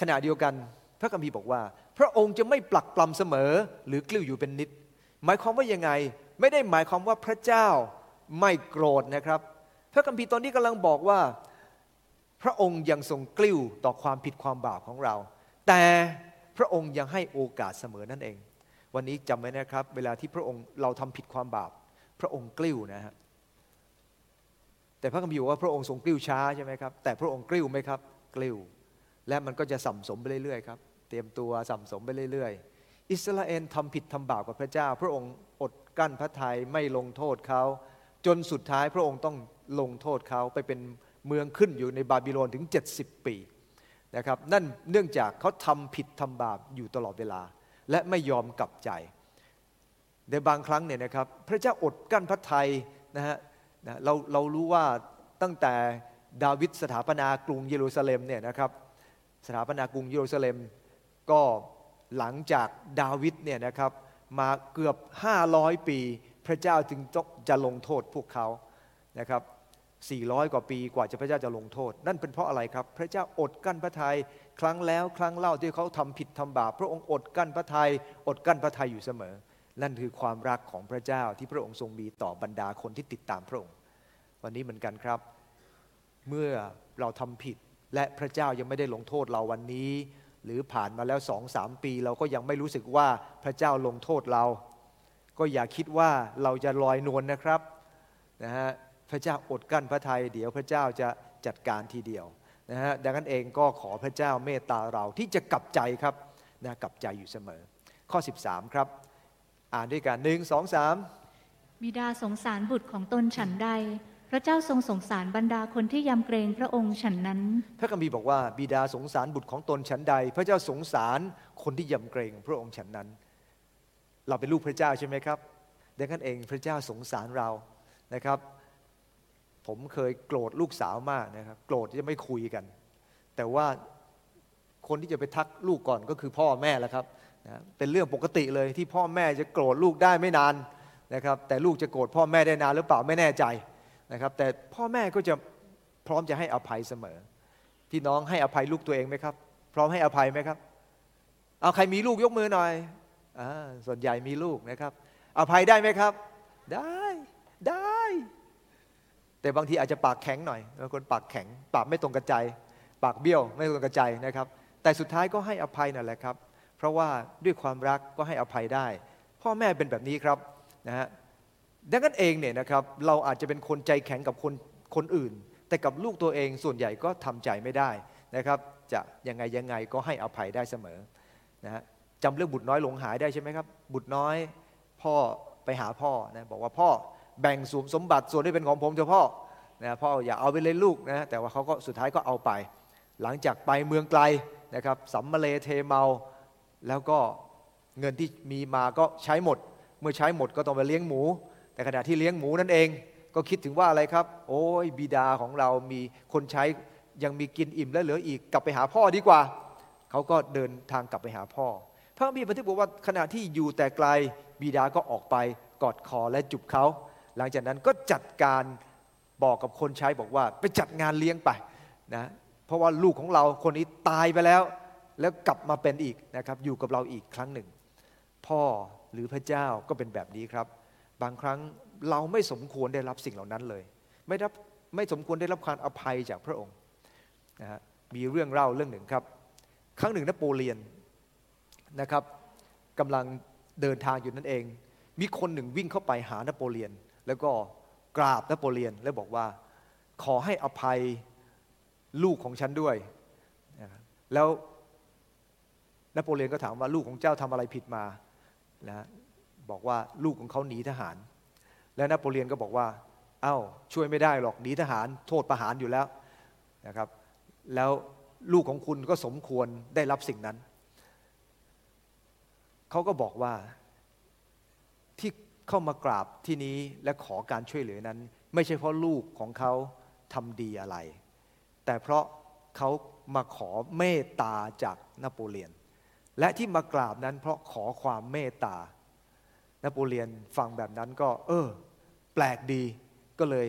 ขณะเดียวกันพระคัมภีร์บอกว่า พระองค์จะไม่ปลักปลำเสมอหรือกลิ้วอยู่เป็นนิด หมายความว่ายังไง ไม่ได้หมายความว่าพระเจ้าไม่โกรธนะครับ พระคัมภีร์ตอนนี้กำลังบอกว่า พระองค์ยังทรงกลิ้วต่อความผิดความบาปของเรา แต่พระองค์ยังให้โอกาสเสมอนั่นเอง วันนี้จำไว้นะครับ เวลาที่พระองค์เราทำผิดความบาป ระองค์กลิ้วนะฮะแต่พระคัมภีร์บอกว่าพระองค์ทรงกลิ้วช้าใช่ไหมครับแต่พระองค์กลิ้วไหมครับกลิ้ว และมันก็จะสัมสมไปเรื่อยๆครับเตรียมตัวสัมสมไปเรื่อยๆ อิสราเอลทำผิดทำบาปกับพระเจ้า พระองค์อดกั้นพระทัยไม่ลงโทษเขา จนสุดท้ายพระองค์ต้องลงโทษเขาไปเป็นเมืองขึ้นอยู่ในบาบิโลนถึง 70 ปีนะครับนั่นเนื่องจากเขาทำผิดทำบาปอยู่ตลอดเวลา และไม่ยอมกลับใจ ในบางครั้งเนี่ยนะครับพระเจ้าอดกั้นพระทัยนะฮะเราเรารู้ว่าตั้งแต่ดาวิดสถาปนากรุงเยรูซาเล็มเนี่ยนะครับสถาปนากรุงเยรูซาเล็ม ก็หลังจากดาวิดเนี่ยนะครับมาเกือบ 500 ปี พระเจ้าจึงจะลงโทษพวกเขานะครับ400 กว่าปีกว่าจะพระเจ้าจะลงโทษ นั่นเป็นเพราะอะไรครับ พระเจ้าอดกั้นพระทัยครั้งแล้ว ครั้งเล่าที่เขาทำผิดทำบาปพระองค์อดกั้นพระทัยอดกั้นพระทัยอยู่เสมอ นั่นคือความรักของพระเจ้าที่พระองค์ทรงมีต่อบรรดาคนที่ติดตามพระองค์ วันนี้เหมือนกันครับ เมื่อเราทำผิดและพระเจ้ายังไม่ได้ลงโทษเราวันนี้ หรือผ่านมาแล้วสองสามปี เราก็ยังไม่รู้สึกว่าพระเจ้าลงโทษเรา ก็อย่าคิดว่าเราจะลอยนวลนนะครับนะฮะพระเจ้าอดกั้นพระทัยเดี๋ยวพระเจ้าจะจัดการทีเดียวนะฮะดังนั้นเองก็ขอพระเจ้าเมตตาเราที่จะกลับใจครับนะกลับใจอยู่เสมอ ข้อ 13 ครับ อ่านด้วยกันหนึ่งสองสามบิดาสงสารบุตรของตนฉันใด พระเจ้าทรงสงสารบรรดาคนที่ยำเกรงพระองค์ฉันนั้น พระคัมภีร์บอกว่าบิดาสงสารบุตรของตนฉันใด พระเจ้าสงสารคนที่ยำเกรงพระองค์ฉันนั้น เราเป็นลูกพระเจ้าใช่ไหมครับดังนั้นเองพระเจ้าสงสารเรานะครับ ผมเคยโกรธลูกสาวมากนะครับ โกรธที่จะไม่คุยกัน แต่ว่าคนที่จะไปทักลูกก่อนก็คือพ่อแม่แล้วครับ นะเป็นเรื่องปกติเลยที่พ่อแม่จะโกรธลูกได้ไม่นานนะครับแต่ลูกจะโกรธพ่อแม่ได้นานหรือเปล่าไม่แน่ใจนะครับแต่พ่อแม่ก็จะพร้อมจะให้อภัยเสมอ พี่น้องให้อภัยลูกตัวเองไหมครับ พร้อมให้อภัยไหมครับเอาใครมีลูกยกมือหน่อยอส่วนใหญ่มีลูกนะครับ อภัยได้ไหมครับ ได้ได้ แต่บางทีอาจจะปากแข็งหน่อยบางคนปากแข็ง ปากไม่ตรงกระใจ ปากเบี้ยวไม่ตรงกระใจนะครับ แต่สุดท้ายก็ให้อภัยนั่นแหละครับ ราะว่าด้วยความรักก็ให้อภัยได้ พ่อแม่เป็นแบบนี้ครับนะฮะดังนั้นเองเนี่ยนะครับเราอาจจะเป็นคนใจแข็งกับคนคนอื่น แต่กับลูกตัวเองส่วนใหญ่ก็ทำใจไม่ได้นะครับ จะยังไงยังไงก็ให้อภัยได้เสมอนะฮะจำเรื่องบุตรน้อยหลงหายได้ใช่ไหมครับ บุตรน้อยพ่อไปหาพ่อนะบอกว่าพ่อแบ่งสมสมบัติส่วนที่เป็นของผมเถอะพ่อนะพ่ออย่าเอาไปเลยลูกนะแต่ว่าเขาก็สุดท้ายก็เอาไป หลังจากไปเมืองไกลนะครับสัมมาเลเทเมา แล้วก็เงินที่มีมาก็ใช้หมด เมื่อใช้หมดก็ต้องไปเลี้ยงหมู แต่ขณะที่เลี้ยงหมูนั่นเอง ก็คิดถึงว่าอะไรครับ โอ้ยบิดาของเรามีคนใช้ยังมีกินอิ่มและเหลืออีกกลับไปหาพ่อดีกว่า เขาก็เดินทางกลับไปหาพ่อ พระคัมภีร์บันทึกบอกว่าขณะที่อยู่แต่ไกลบิดาก็ออกไปกอดคอและจุบเขา หลังจากนั้นก็จัดการบอกกับคนใช้บอกว่า ไปจัดงานเลี้ยงไปนะเพราะว่าลูกของเราคนนี้ตายไปแล้ว แล้วกลับมาเป็นอีกนะครับ อยู่กับเราอีกครั้งหนึ่ง พ่อหรือพระเจ้าก็เป็นแบบนี้ครับ บางครั้งเราไม่สมควรได้รับสิ่งเหล่านั้นเลย ไม่รับไม่สมควรได้รับการอภัยจากพระองค์นะฮะมีเรื่องเล่าเรื่องหนึ่งครับ ครั้งหนึ่งนโปเลียนนะครับกำลังเดินทางอยู่นั่นเอง มีคนหนึ่งวิ่งเข้าไปหานโปเลียน แล้วก็กราบนโปเลียนแล้วบอกว่าขอให้อภัยลูกของฉันด้วยนะแล้ว นโปเลียนก็ถามว่าลูกของเจ้าทำอะไรผิดมานะบอกว่าลูกของเขาหนีทหาร แล้วนโปเลียนก็บอกว่าเอ้าช่วยไม่ได้หรอกหนีทหารโทษประหารอยู่แล้วนะครับ แล้วลูกของคุณก็สมควรได้รับสิ่งนั้น เขาก็บอกว่าที่เข้ามากราบที่นี้และขอการช่วยเหลือนั้น ไม่ใช่เพราะลูกของเขาทำดีอะไร แต่เพราะเขามาขอเมตตาจากนโปเลียน และที่มากราบนั้นเพราะขอความเมตตา นโปเลียนฟังแบบนั้นก็ เออ แปลกดีก็เลย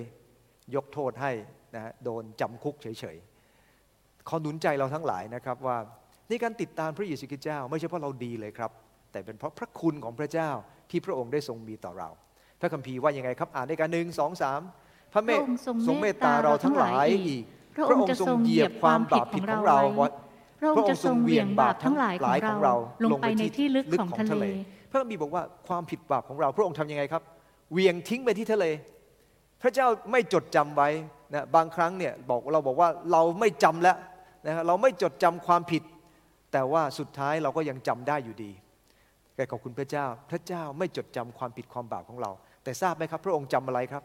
ยกโทษให้นะฮะโดนจำคุกเฉยๆ ขอหนุนใจเราทั้งหลายนะครับว่าในการติดตามพระเยซูคริสต์เจ้า ไม่ใช่เพราะเราดีเลยครับ แต่เป็นเพราะพระคุณของพระเจ้าที่พระองค์ได้ทรงมีต่อเรา พระคัมภีร์ว่ายังไงครับอ่านด้วยกันหนึ่งสองสามพระเมพตระองค์ทรงทรงเมตตาเราทั้งหลายอีก พระองค์จะทรงเหยียบความบาปผิดของเราไว้พ ระองค์จะทรงเหวี่ยงบาปทั้งหลายของเรา ลงไปในที่ลึกของทะเล พระคัมภีร์บอกว่าความผิดบาปของเรา พระองค์ทำยังไงครับเหวียงทิ้งไปที่ทะเล พระเจ้าไม่จดจำไว้นะบางครั้งเนี่ยบอกเราบอกว่าเราไม่จำแล้วนะครับเราไม่จดจำความผิด แต่ว่าสุดท้ายเราก็ยังจำได้อยู่ดีแกขอบคุณพระเจ้า พระเจ้าไม่จดจำความผิดความบาปของเรา แต่ทราบไหมครับ พระองค์จำอะไรครับ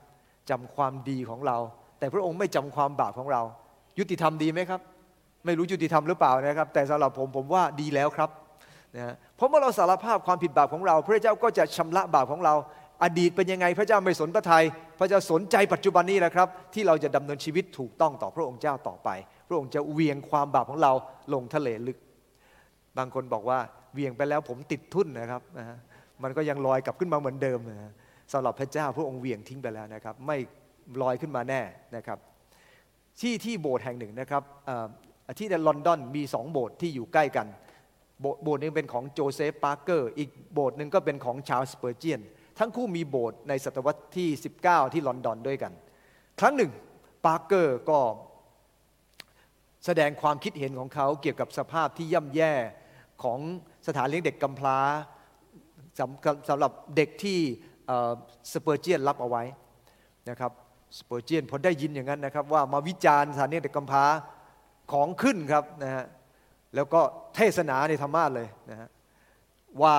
จำความดีของเรา แต่พระองค์ไม่จำความบาปของเรา ยุติธรรมดีไหมครับ ไม่รู้ยุติธรรมหรือเปล่านะครับ แต่สำหรับผมผมว่าดีแล้วครับนะเพราะเมื่อเราสารภาพความผิดบาปของเรา พระเจ้าก็จะชำระบาปของเรา อดีตเป็นยังไงพระเจ้าไม่สนพระทัยพระเจ้าสนใจปัจจุบันนี้แหละครับ ที่เราจะดำเนินชีวิตถูกต้องต่อพระองค์เจ้าต่อไป พระองค์จะเวียงความบาปของเราลงทะเลลึก บางคนบอกว่าเวียงไปแล้วผมติดทุ่นนะครับนะมันก็ยังลอยกลับขึ้นมาเหมือนเดิมนะสำหรับพระเจ้าพระองค์เวียงทิ้งไปแล้วนะครับ ไม่ลอยขึ้นมาแน่นะครับ ที่ที่โบสถ์แห่งหนึ่งนะครับ ที่ในลอนดอนมีสองโบสถ์ที่อยู่ใกล้กัน โบสถ์นึงเป็นของโจเซฟปาร์เกอร์ อีกโบสถ์หนึ่งก็เป็นของชาลส์สเปอร์เจียน ทั้งคู่มีโบสถ์ในศตวรรษที่ 19 ที่ลอนดอนด้วยกัน ครั้งหนึ่งปาร์เกอร์ก็แสดงความคิดเห็นของเขาเกี่ยวกับสภาพที่ย่ำแย่ของสถานเลี้ยงเด็กกำพร้าสำหรับเด็กที่สเปอร์เจียนรับเอาไว้นะครับสเปอร์เจียนพอได้ยินอย่างนั้นนะครับว่ามาวิจารณ์สถานเลี้ยงเด็กกำพร้า ของขึ้นครับนะฮะแล้วก็เทศนาในธรรมาสน์เลยนะฮะว่า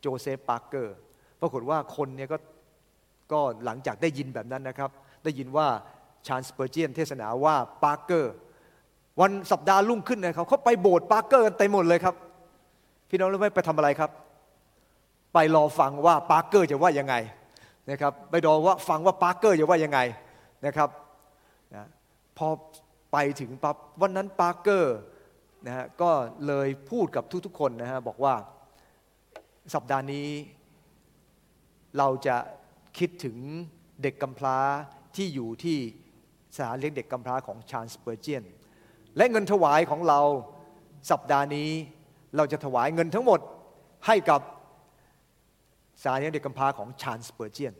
โจเซฟปาร์เกอร์ปรากฏว่าคนเนี่ยก็ก็หลังจากได้ยินแบบนั้นนะครับ ได้ยินว่าชาลส์สเปอร์เจียนเทศนาว่าปาร์เกอร์วันสัปดาห์รุ่งขึ้นนะครับเขาไปโบสถ์ปาร์เกอร์กันเต็มหมดเลยครับ พี่น้องรู้ไหมไปทำอะไรครับ ไปรอฟังว่าปาร์เกอร์จะว่ายังไงนะครับไปรอว่าฟังว่าปาร์เกอร์จะว่ายังไงนะครับนะพอ ไปถึงปั๊บวันนั้นปาร์เกอร์นะฮะก็เลยพูดกับทุกๆคนนะฮะบอกว่าสัปดาห์นี้ เราจะคิดถึงเด็กกำพร้าที่อยู่ที่สถานเลี้ยงเด็กกำพร้าของชาญสเปอร์เจียน และเงินถวายของเราสัปดาห์นี้เราจะถวายเงินทั้งหมดให้กับสถานเลี้ยงเด็กกำพร้าของชาลส์สเปอร์เจียน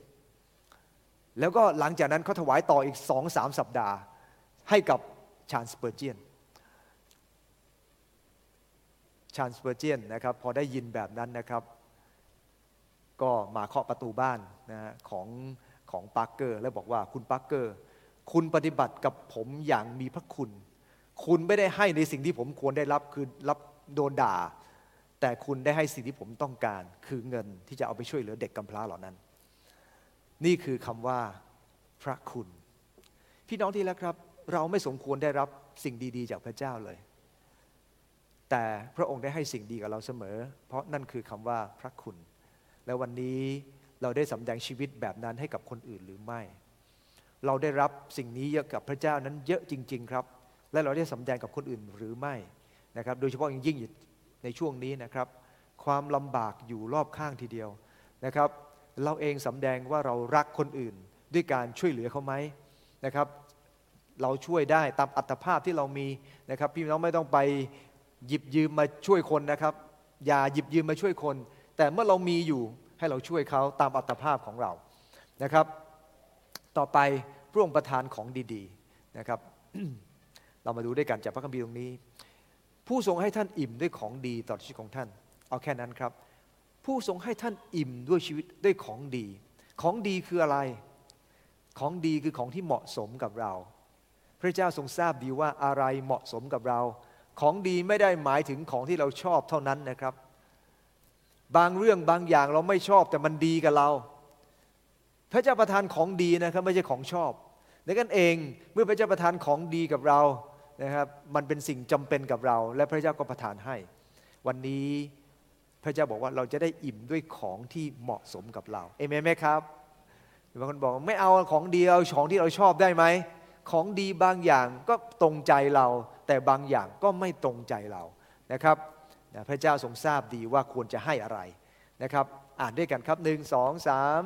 แล้วก็หลังจากนั้นเขาถวายต่ออีกสองสามสัปดาห์ ให้กับ ชาลส์สเปอร์เจียนชาลส์สเปอร์เจียนนะครับพอได้ยินแบบนั้นนะครับ ก็มาเคาะประตูบ้านนะของของปาร์เกอร์แล้วบอกว่าคุณปาร์เกอร์ คุณปฏิบัติกับผมอย่างมีพระคุณ คุณไม่ได้ให้ในสิ่งที่ผมควรได้รับคือรับโดนด่า แต่คุณได้ให้สิ่งที่ผมต้องการ คือเงินที่จะเอาไปช่วยเหลือเด็กกำพร้าเหล่านั้น นี่คือคำว่าพระคุณ พี่น้องที่แล้วครับ เราไม่สมควรได้รับสิ่งดีๆ จากพระเจ้าเลย แต่พระองค์ได้ให้สิ่งดีกับเราเสมอ เพราะนั่นคือคำว่าพระคุณ และวันนี้เราได้สำแดงชีวิตแบบนั้นให้กับคนอื่นหรือไม่ เราได้รับสิ่งนี้เยอะกับพระเจ้านั้นเยอะจริง ๆ ครับ และเราได้สำแดงกับคนอื่นหรือไม่นะครับ โดยเฉพาะอย่างยิ่งในช่วงนี้นะครับ ความลำบากอยู่รอบข้างทีเดียวนะครับ เราเองสำแดงว่าเรารักคนอื่นด้วยการช่วยเหลือเขาไหมนะครับ เราช่วยได้ตามอัตภาพที่เรามีนะครับ พี่น้องไม่ต้องไปหยิบยืมมาช่วยคนนะครับ อย่าหยิบยืมมาช่วยคน แต่เมื่อเรามีอยู่ให้เราช่วยเขาตามอัตภาพของเรานะครับ ต่อไปพระองค์ประทานของดีๆนะครับ เรามาดูด้วยกันจากพระคัมภีร์ตรงนี้ ผู้ทรงให้ท่านอิ่มด้วยของดีต่อชีวิตของท่าน เอาแค่นั้นครับ ผู้ทรงให้ท่านอิ่มด้วยชีวิตด้วยของดี ของดีคืออะไร ของดีคือของที่เหมาะสมกับเรา พระเจ้าทรงทราบดีว่าอะไรเหมาะสมกับเรา ของดีไม่ได้หมายถึงของที่เราชอบเท่านั้นนะครับ บางเรื่องบางอย่างเราไม่ชอบแต่มันดีกับเรา พระเจ้าประทานของดีนะครับไม่ใช่ของชอบดังนั้นเองเมื่อพระเจ้าประทานของดีกับเรานะครับ มันเป็นสิ่งจำเป็นกับเรา และพระเจ้าก็ประทานให้ วันนี้พระเจ้าบอกว่าเราจะได้อิ่มด้วยของที่เหมาะสมกับเรา เอเมนไหมครับบางคนบอกไม่เอาของดีเอาของที่เราชอบได้ไหม ของดีบางอย่างก็ตรงใจเรา แต่บางอย่างก็ไม่ตรงใจเรานะครับนะพระเจ้าทรงทราบดีว่าควรจะให้อะไรนะครับ อ่านด้วยกันครับหนึ่งสองสาม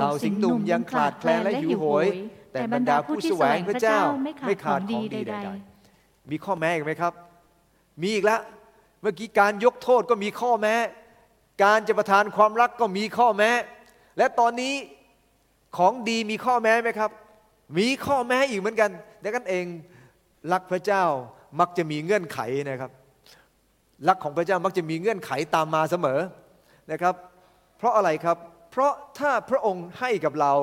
เราสิงหนุ่มยังขาดแคลนและหิวโหย แต่บรรดาผู้แสวงพระเจ้าไม่ขาดของดีใดๆมีข้อแม้อีกไหมครับ มีอีกแล้วเมื่อกี้การยกโทษก็มีข้อแม้ การจะประทานความรักก็มีข้อแม้ และตอนนี้ของดีมีข้อแม้ไหมครับ มีข้อแม้อีกเหมือนกันดังนั้นเองรักพระเจ้ามักจะมีเงื่อนไขนะครับ รักของพระเจ้ามักจะมีเงื่อนไขตามมาเสมอนะครับ เพราะอะไรครับ เพราะถ้าพระองค์ให้กับเรา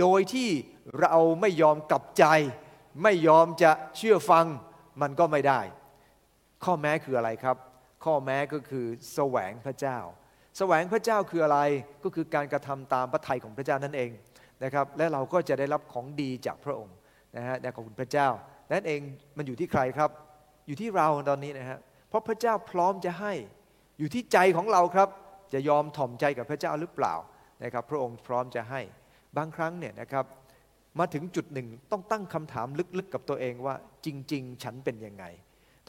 โดยที่เราไม่ยอมกลับใจ ไม่ยอมจะเชื่อฟังมันก็ไม่ได้ ข้อแม้คืออะไรครับ ข้อแม้ก็คือแสวงพระเจ้า แสวงพระเจ้าคืออะไรก็คือการกระทำตามพระทัยของพระเจ้านั่นเอง นะครับและเราก็จะได้รับของดีจากพระองค์นะฮะในของคุณพระเจ้านั่นเองมันอยู่ที่ใครครับ อยู่ที่เราตอนนี้นะฮะเพราะพระเจ้าพร้อมจะให้อยู่ที่ใจของเราครับ จะยอมถ่อมใจกับพระเจ้าหรือเปล่านะครับ พระองค์พร้อมจะให้บางครั้งเนี่ยนะครับ มาถึงจุดหนึ่งต้องตั้งคำถามลึกๆกับตัวเองว่าจริง ๆ ฉันเป็นยังไง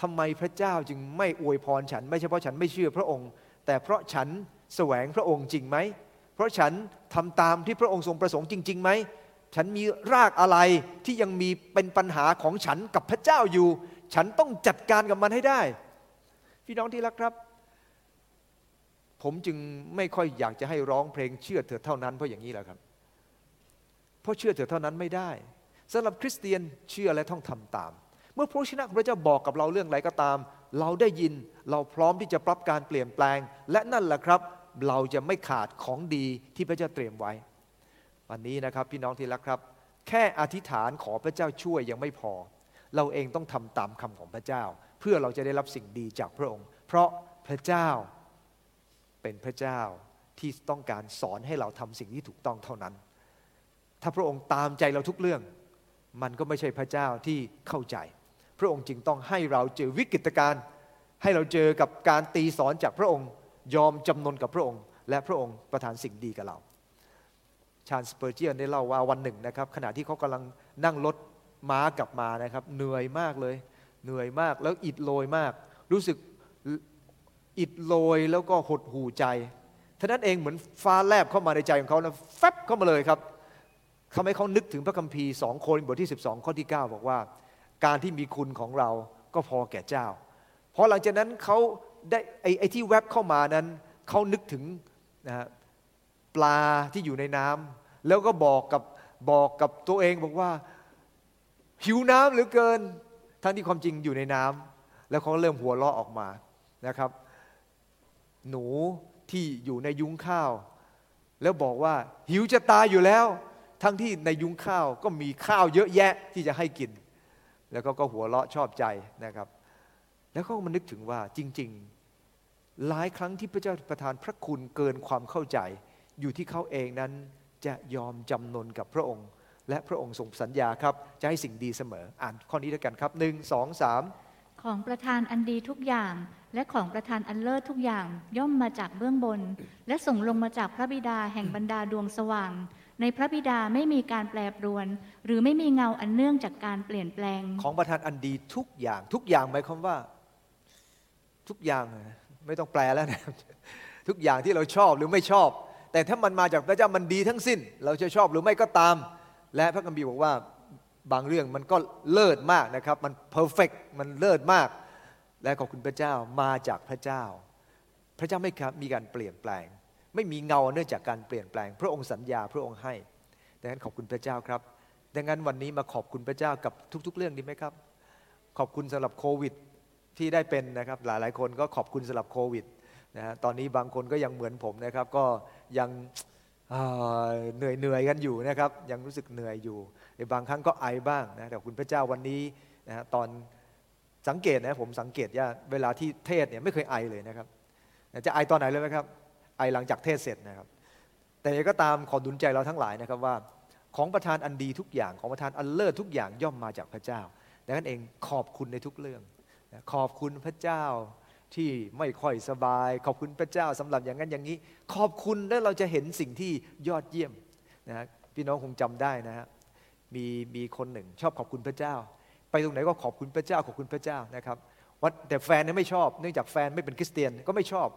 ทำไมพระเจ้าจึงไม่อวยพรฉัน ไม่ใช่เพราะฉันไม่เชื่อพระองค์ แต่เพราะฉันแสวงพระองค์จริงไหม เพราะฉันทำตามที่พระองค์ทรงประสงค์จริงๆไหมฉันมีรากอะไรที่ยังมีเป็นปัญหาของฉันกับพระเจ้าอยู่ ฉันต้องจัดการกับมันให้ได้ พี่น้องที่รักครับ ผมจึงไม่ค่อยอยากจะให้ร้องเพลงเชื่อเถิดเท่านั้นเพราะอย่างนี้แหละครับ เพราะเชื่อเถิดเท่านั้นไม่ได้สำหรับคริสเตียนเชื่อและต้องทำตาม เมื่อพระชนะพระเจ้าบอกกับเราเรื่องอะไรก็ตาม เราได้ยินเราพร้อมที่จะปรับการเปลี่ยนแปลง และนั่นแหละครับ เราจะไม่ขาดของดีที่พระเจ้าเตรียมไว้ วันนี้นะครับพี่น้องที่รักครับ แค่อธิษฐานขอพระเจ้าช่วยยังไม่พอ เราเองต้องทำตามคำของพระเจ้า เพื่อเราจะได้รับสิ่งดีจากพระองค์ เพราะพระเจ้าเป็นพระเจ้าที่ต้องการสอนให้เราทำสิ่งที่ถูกต้องเท่านั้น ถ้าพระองค์ตามใจเราทุกเรื่อง มันก็ไม่ใช่พระเจ้าที่เข้าใจ พระองค์จึงต้องให้เราเจอวิกฤตการณ์ให้เราเจอกับการตีสอนจากพระองค์ ยอมจำนนกับพระองค์ และพระองค์ประทานสิ่งดีกับเรา ชาญสเปอร์เจียนได้เล่าว่าวันหนึ่งนะครับ ขณะที่เขากำลังนั่งรถม้ากลับมานะครับ เหนื่อยมากเลย เหนื่อยมากแล้วอิดโรยมาก รู้สึกอิดโรยแล้วก็หดหูใจท่านั้นเองเหมือนฟ้าแลบเข้ามาในใจของเขานะแฟบเข้ามาเลยครับทำให้เขานึกถึงพระคัมภีร์สองโครินธ์บทที่ 12 ข้อที่ 9 บอกว่า การที่มีคุณของเราก็พอแก่เจ้าพอหลังจากนั้นเขา ได้ไอ้ไอที่แวบเข้ามานั้นเขานึกถึงนะปลาที่อยู่ในน้ำแล้วก็บอกกับบอกกับตัวเองบอกว่าหิวน้ำเหลือเกินทั้งที่ความจริงอยู่ในน้ำแล้วเขาเริ่มหัวเราะออกมานะครับ หนูที่อยู่ในยุ้งข้าว แล้วบอกว่าหิวจะตายอยู่แล้ว ทั้งที่ในยุ้งข้าวก็มีข้าวเยอะแยะที่จะให้กิน แล้วก็ก็หัวเราะชอบใจนะครับ แล้วก็มานึกถึงว่าจริง ๆ หลายครั้งที่พระเจ้าประทานพระคุณเกินความเข้าใจ อยู่ที่เขาเองนั้นจะยอมจำนนกับพระองค์ และพระองค์ทรงสัญญาครับ จะให้สิ่งดีเสมอ อ่านข้อนี้ด้วยกันครับหนึ่งสองสามของประธานอันดีทุกอย่าง และของประธานอันเลิศทุกอย่างย่อมมาจากเบื้องบน และส่งลงมาจากพระบิดาแห่งบรรดาดวงสว่าง ในพระบิดาไม่มีการแปรปรวน หรือไม่มีเงาอันเนื่องจากการเปลี่ยนแปลง ของประทานอันดีทุกอย่างทุกอย่างหมายความว่า ทุกอย่างไม่ต้องแปลแล้วนะทุกอย่างที่เราชอบหรือไม่ชอบ แต่ถ้ามันมาจากพระเจ้ามันดีทั้งสิ้น เราจะชอบหรือไม่ก็ตาม และพระคัมภีร์บอกว่าบางเรื่องมันก็เลิศมากนะครับ มันเพอร์เฟกมันเลิศมาก และขอบคุณพระเจ้ามาจากพระเจ้า พระเจ้าไม่ครับมีการเปลี่ยนแปลง ไม่มีเงาเนื่องจากการเปลี่ยนแปลง พระองค์สัญญาพระองค์ให้ดังนั้นขอบคุณพระเจ้าครับ ดังนั้นวันนี้มาขอบคุณพระเจ้ากับทุก ๆ เรื่องดีไหมครับ ขอบคุณสำหรับโควิด ที่ได้เป็นนะครับหลายๆคนก็ขอบคุณสำหรับโควิดนะฮะตอนนี้บางคนก็ยังเหมือนผมนะครับ ก็ยังเหนื่อยเหนื่อยกันอยู่นะครับ ยังรู้สึกเหนื่อยอยู่ในบางครั้งก็ไอบ้างนะแต่คุณพระเจ้าวันนี้นะฮะตอนสังเกตนะผมสังเกตว่าเวลาที่เทศเนี่ยไม่เคยไอเลยนะครับ จะไอตอนไหนเลยไหมครับ ไอหลังจากเทศเสร็จนะครับ แต่ก็ตามขอดุลใจเราทั้งหลายนะครับว่าของประทานอันดีทุกอย่างของประทานอันเลิศทุกอย่างย่อมมาจากพระเจ้าดังนั้นเองขอบคุณในทุกเรื่อง ขอบคุณพระเจ้าที่ไม่ค่อยสบาย ขอบคุณพระเจ้าสำหรับอย่างนั้นอย่างนี้ ขอบคุณแล้วเราจะเห็นสิ่งที่ยอดเยี่ยมนะพี่น้องคงจำได้นะฮะมีมีคนหนึ่ง ชอบขอบคุณพระเจ้า ไปตรงไหนก็ขอบคุณพระเจ้าขอบคุณพระเจ้านะครับว่าแต่แฟนเนี่ยไม่ชอบ เนื่องจากแฟนไม่เป็นคริสเตียนก็ไม่ชอบ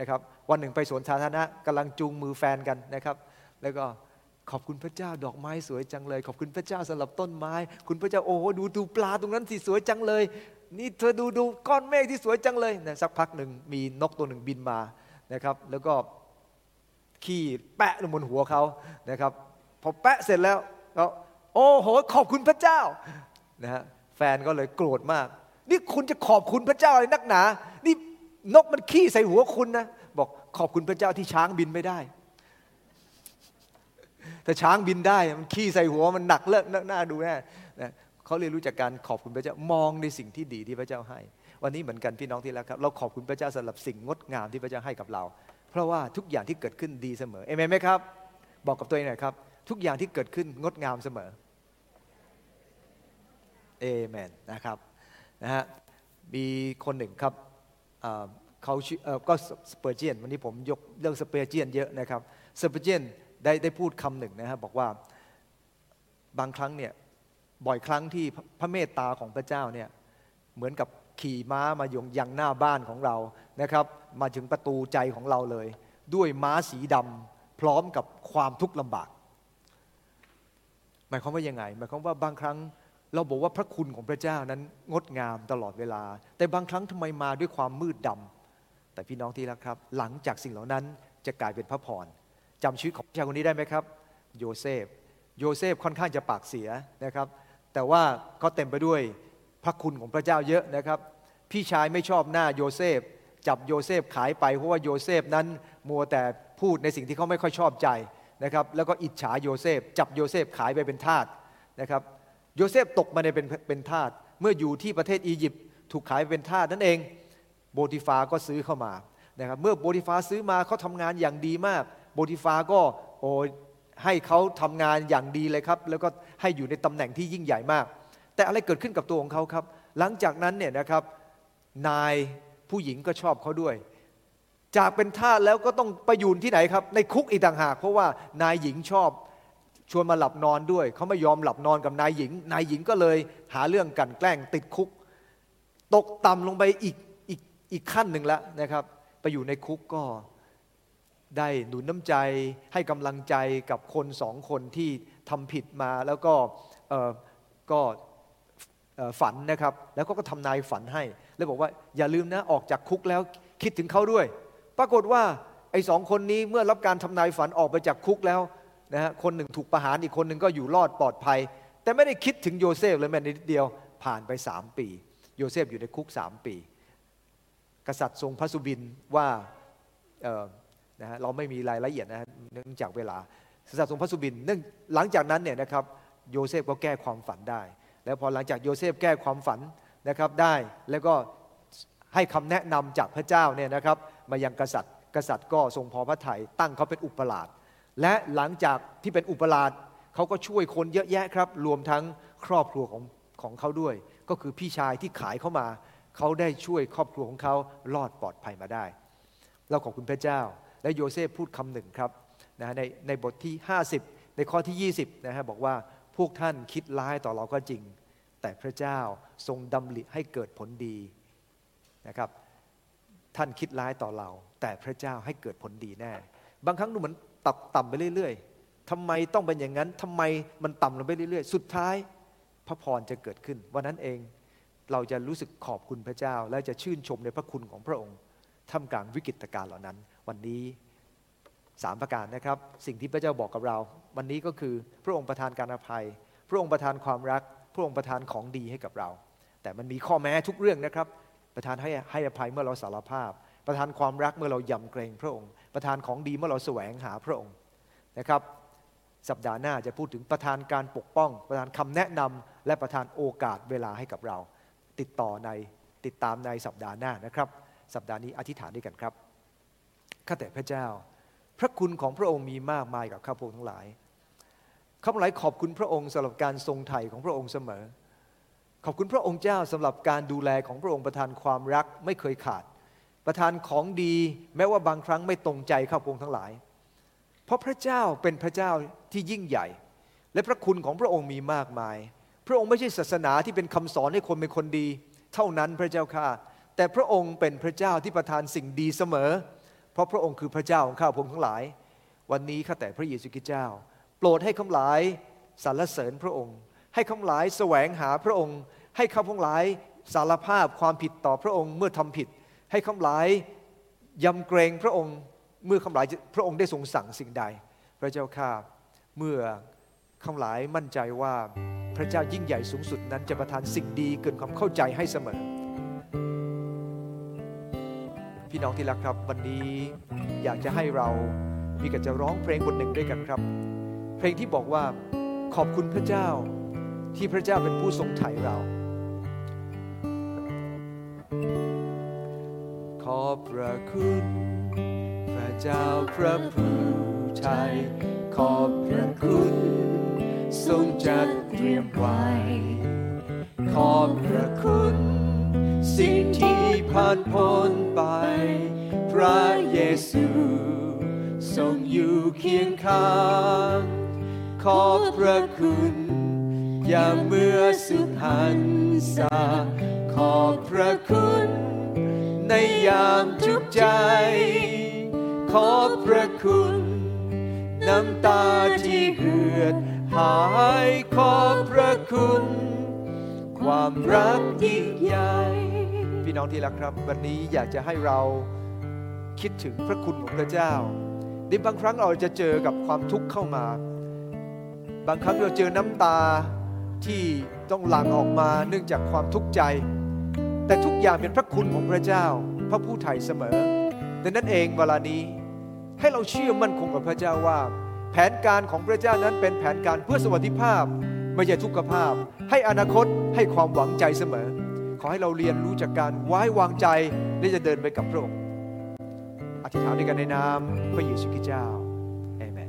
นะครับวันหนึ่งไปสวนสาธารณะกำลังจูงมือแฟนกันนะครับ แล้วก็ขอบคุณพระเจ้าดอกไม้สวยจังเลย ขอบคุณพระเจ้าสำหรับต้นไม้ คุณพระเจ้าโอ้โหดูดูปลาตรงนั้นสิสวยจังเลย นี่เธอดูดูก้อนเมฆที่สวยจังเลยนะสักพักหนึ่งมีนกตัวหนึ่งบินมานะครับ แล้วก็ขี้แปะลงบนหัวเขานะครับพอแปะเสร็จแล้วก็โอ้โหขอบคุณพระเจ้านะฮะแฟนก็เลยโกรธมาก นี่คุณจะขอบคุณพระเจ้าอะไรนักหนา นี่นกมันขี้ใส่หัวคุณนะบอกขอบคุณพระเจ้าที่ช้างบินไม่ได้ แต่ช้างบินได้มันขี้ใส่หัวมันหนักเลิกหน้าดูแน่นะ เขาเรียนรู้จากการขอบคุณพระเจ้ามองในสิ่งที่ดีที่พระเจ้าให้ วันนี้เหมือนกันพี่น้องที่รักครับเราขอบคุณพระเจ้าสำหรับสิ่งงดงามที่พระเจ้าให้กับเรา เพราะว่าทุกอย่างที่เกิดขึ้นดีเสมอเอเมนไหมครับ บอกกับตัวเองหน่อยครับ ทุกอย่างที่เกิดขึ้นงดงามเสมอเอเมนนะครับนะฮะมีคนหนึ่งครับเขาก็สเปอร์เจียนวันนี้ผมยกเรื่องสเปอร์เจียนเยอะนะครับสเปอร์เจียนได้ได้พูดคำหนึ่งนะครับบอกว่าบางครั้งเนี่ย บ่อยครั้งที่พระเมตตาของพระเจ้าเนี่ยเหมือนกับขี่ม้ามายงยังหน้าบ้านของเรานะครับ มาถึงประตูใจของเราเลย ด้วยม้าสีดำพร้อมกับความทุกข์ลำบาก หมายความว่ายังไง หมายความว่าบางครั้งเราบอกว่าพระคุณของพระเจ้านั้นงดงามตลอดเวลา แต่บางครั้งทำไมมาด้วยความมืดดำแต่พี่น้องที่รักครับ หลังจากสิ่งเหล่านั้นจะกลายเป็นพระพรจำชีวิตของชายคนนี้ได้ไหมครับ โยเซฟโยเซฟค่อนข้างจะปากเสียนะครับ แต่ว่าก็เต็มไปด้วยพระคุณของพระเจ้าเยอะนะครับ พี่ชายไม่ชอบหน้าโยเซฟ จับโยเซฟขายไปเพราะว่าโยเซฟนั้นมัวแต่พูดในสิ่งที่เขาไม่ค่อยชอบใจนะครับ แล้วก็อิจฉาโยเซฟ จับโยเซฟขายไปเป็นทาสนะครับ โยเซฟตกมาในเป็นเป็นทาสเมื่ออยู่ที่ประเทศอียิปต์ถูกขายเป็นทาสนั่นเอง โปทิฟาร์ก็ซื้อเขามานะครับ เมื่อโปทิฟาร์ซื้อมาเขาทำงานอย่างดีมาก โบติฟาก็โอ้ ให้เขาทำงานอย่างดีเลยครับ แล้วก็ให้อยู่ในตำแหน่งที่ยิ่งใหญ่มาก แต่อะไรเกิดขึ้นกับตัวของเขาครับ หลังจากนั้นเนี่ยนะครับนายผู้หญิงก็ชอบเขาด้วย จากเป็นทาสแล้วก็ต้องไปอยู่ที่ไหนครับ ในคุกอีกต่างหาก เพราะว่านายหญิงชอบชวนมาหลับนอนด้วย เขาไม่ยอมหลับนอนกับนายหญิง นายหญิงก็เลยหาเรื่องกันแกล้งติดคุก ตกต่ำลงไปอีกอีกอีกขั้นหนึ่งแล้วนะครับ ไปอยู่ในคุกก็ ได้หนุนน้ำใจให้กำลังใจกับคนสองคนที่ทำผิดมาแล้วก็ก็ฝันนะครับ แล้วก็ทำนายฝันให้ แล้วบอกว่าอย่าลืมนะออกจากคุกแล้วคิดถึงเขาด้วย ปรากฏว่าไอ้สองคนนี้เมื่อรับการทำนายฝันออกไปจากคุกแล้วนะฮะคนหนึ่งถูกประหารอีกคนหนึ่งก็อยู่รอดปลอดภัย แต่ไม่ได้คิดถึงโยเซฟเลยแม้นิดเดียวผ่านไปสามปี โยเซฟอยู่ในคุกสามปี กษัตริย์ทรงพระสุบินว่า นะฮะเราไม่มีรายละเอียดนะเนื่องจากเวลากษัตริย์ทรงพระสุบินเนื่องหลังจากนั้นเนี่ยนะครับโยเซฟก็แก้ความฝันได้ แล้วพอหลังจากโยเซฟแก้ความฝันนะครับได้แล้วก็ให้คำแนะนำจากพระเจ้าเนี่ยนะครับมายังกษัตริย์ กษัตริย์ก็ทรงพอพระทัยตั้งเขาเป็นอุปราชและหลังจากที่เป็นอุปราชเขาก็ช่วยคนเยอะแยะครับ รวมทั้งครอบครัวของของเขาด้วย ก็คือพี่ชายที่ขายเข้ามา เขาได้ช่วยครอบครัวของเขารอดปลอดภัยมาได้ เราขอบคุณพระเจ้า และโยเซฟพูดคำหนึ่งครับนะในในบทที่ 50 ในข้อที่ 20นะฮะบอกว่าพวกท่านคิดร้ายต่อเราก็จริง แต่พระเจ้าทรงดำริให้เกิดผลดีนะครับท่านคิดร้ายต่อเรา แต่พระเจ้าให้เกิดผลดีแน่ บางครั้งดูเหมือนตับต่ำไปเรื่อย ๆทำไมต้องเป็นอย่างนั้นทำไมมันต่ำลงไปเรื่อย ๆ สุดท้ายพระพรจะเกิดขึ้น วันนั้นเองเราจะรู้สึกขอบคุณพระเจ้า และจะชื่นชมในพระคุณของพระองค์ท่ามกลางวิกฤตการณ์เหล่านั้น วันนี้สามประการนะครับ สิ่งที่พระเจ้าบอกกับเรา วันนี้ก็คือพระองค์ประทานการอภัย พระองค์ประทานความรัก พระองค์ประทานของดีให้กับเรา แต่มันมีข้อแม้ทุกเรื่องนะครับ ประทานให้ให้อภัยเมื่อเราสารภาพ ประทานความรักเมื่อเรายำเกรงพระองค์ ประทานของดีเมื่อเราแสวงหาพระองค์นะครับ สัปดาห์หน้าจะพูดถึงประทานการปกป้อง ประทานคำแนะนำและประทานโอกาสเวลาให้กับเรา ติดต่อในติดตามในสัปดาห์หน้านะครับ สัปดาห์นี้อธิษฐานด้วยกันครับ ข้าแต่พระเจ้า พระคุณของพระองค์มีมากมายกับข้าพงทั้งหลายข้าพงหลายขอบคุณพระองค์สำหรับการทรงไถ่ของพระองค์เสมอ ขอบคุณพระองค์เจ้าสำหรับการดูแลของพระองค์ประทานความรักไม่เคยขาด ประทานของดีแม้ว่าบางครั้งไม่ตรงใจข้าพงทั้งหลาย เพราะพระเจ้าเป็นพระเจ้าที่ยิ่งใหญ่ และพระคุณของพระองค์มีมากมาย พระองค์ไม่ใช่ศาสนาที่เป็นคำสอนให้คนเป็นคนดี เท่านั้นพระเจ้าข้าแต่พระองค์เป็นพระเจ้าที่ประทานสิ่งดีเสมอ ราะพระองค์คือพระเจ้าของข้าพงทั้งหลาย วันนี้ข้าแต่พระเยซูคริสต์เจ้า โปรดให้คำหลายสรรเสริญพระองค์ ให้คำหลายแสวงหาพระองค์ ให้ข้าพงหลายสารภาพความผิดต่อพระองค์เมื่อทำผิด ให้คำหลายยำเกรงพระองค์เมื่อคำหลายพระองค์ได้ทรงสั่งสิ่งใด พระเจ้าข้าเมื่อคำหลายมั่นใจว่าพระเจ้ายิ่งใหญ่สูงสุดนั้นจะประทานสิ่งดีเกินความเข้าใจให้เสมอ พี่น้องที่รักครับ วันนี้อยากจะให้เรามีกันจะร้องเพลงบทหนึ่งด้วยกันครับ เพลงที่บอกว่าขอบคุณพระเจ้า ที่พระเจ้าเป็นผู้ทรงไถ่เรา ขอบพระคุณ พระเจ้าพระผู้ไทยขอบพระคุณ ทรงจัดเตรียมไว้ ขอบพระคุณ สิ่งที่ ผ่านพ้นไป พระเยซูทรงอยู่เคียงข้างขอบพระคุณอย่าเมื่อสุดหันษาขอบพระคุณ ในยามทุกใจ ขอพระคุณ น้ำตาที่เหือดหายขอบพระคุณ ความรักยิ่งใหญ่ พี่น้องที่รักครับ วันนี้อยากจะให้เราคิดถึงพระคุณของพระเจ้าในบางครั้งเราจะเจอกับความทุกข์เข้ามา บางครั้งเราเจอน้ำตาที่ต้องหลั่งออกมาเนื่องจากความทุกข์ใจ แต่ทุกอย่างเป็นพระคุณของพระเจ้า พระผู้ไถ่เสมอดังนั้นเองเวลานี้ให้เราเชื่อมั่นคงกับพระเจ้าว่า แผนการของพระเจ้านั้นเป็นแผนการเพื่อสวัสดิภาพไม่ใช่ทุกขภาพ ให้อนาคตให้ความหวังใจเสมอ ขอให้เราเรียนรู้จากการไว้วางใจและจะเดินไปกับพระองค์อธิษฐานด้วยกันในนามพระเยซูคริสต์เจ้าเอเมน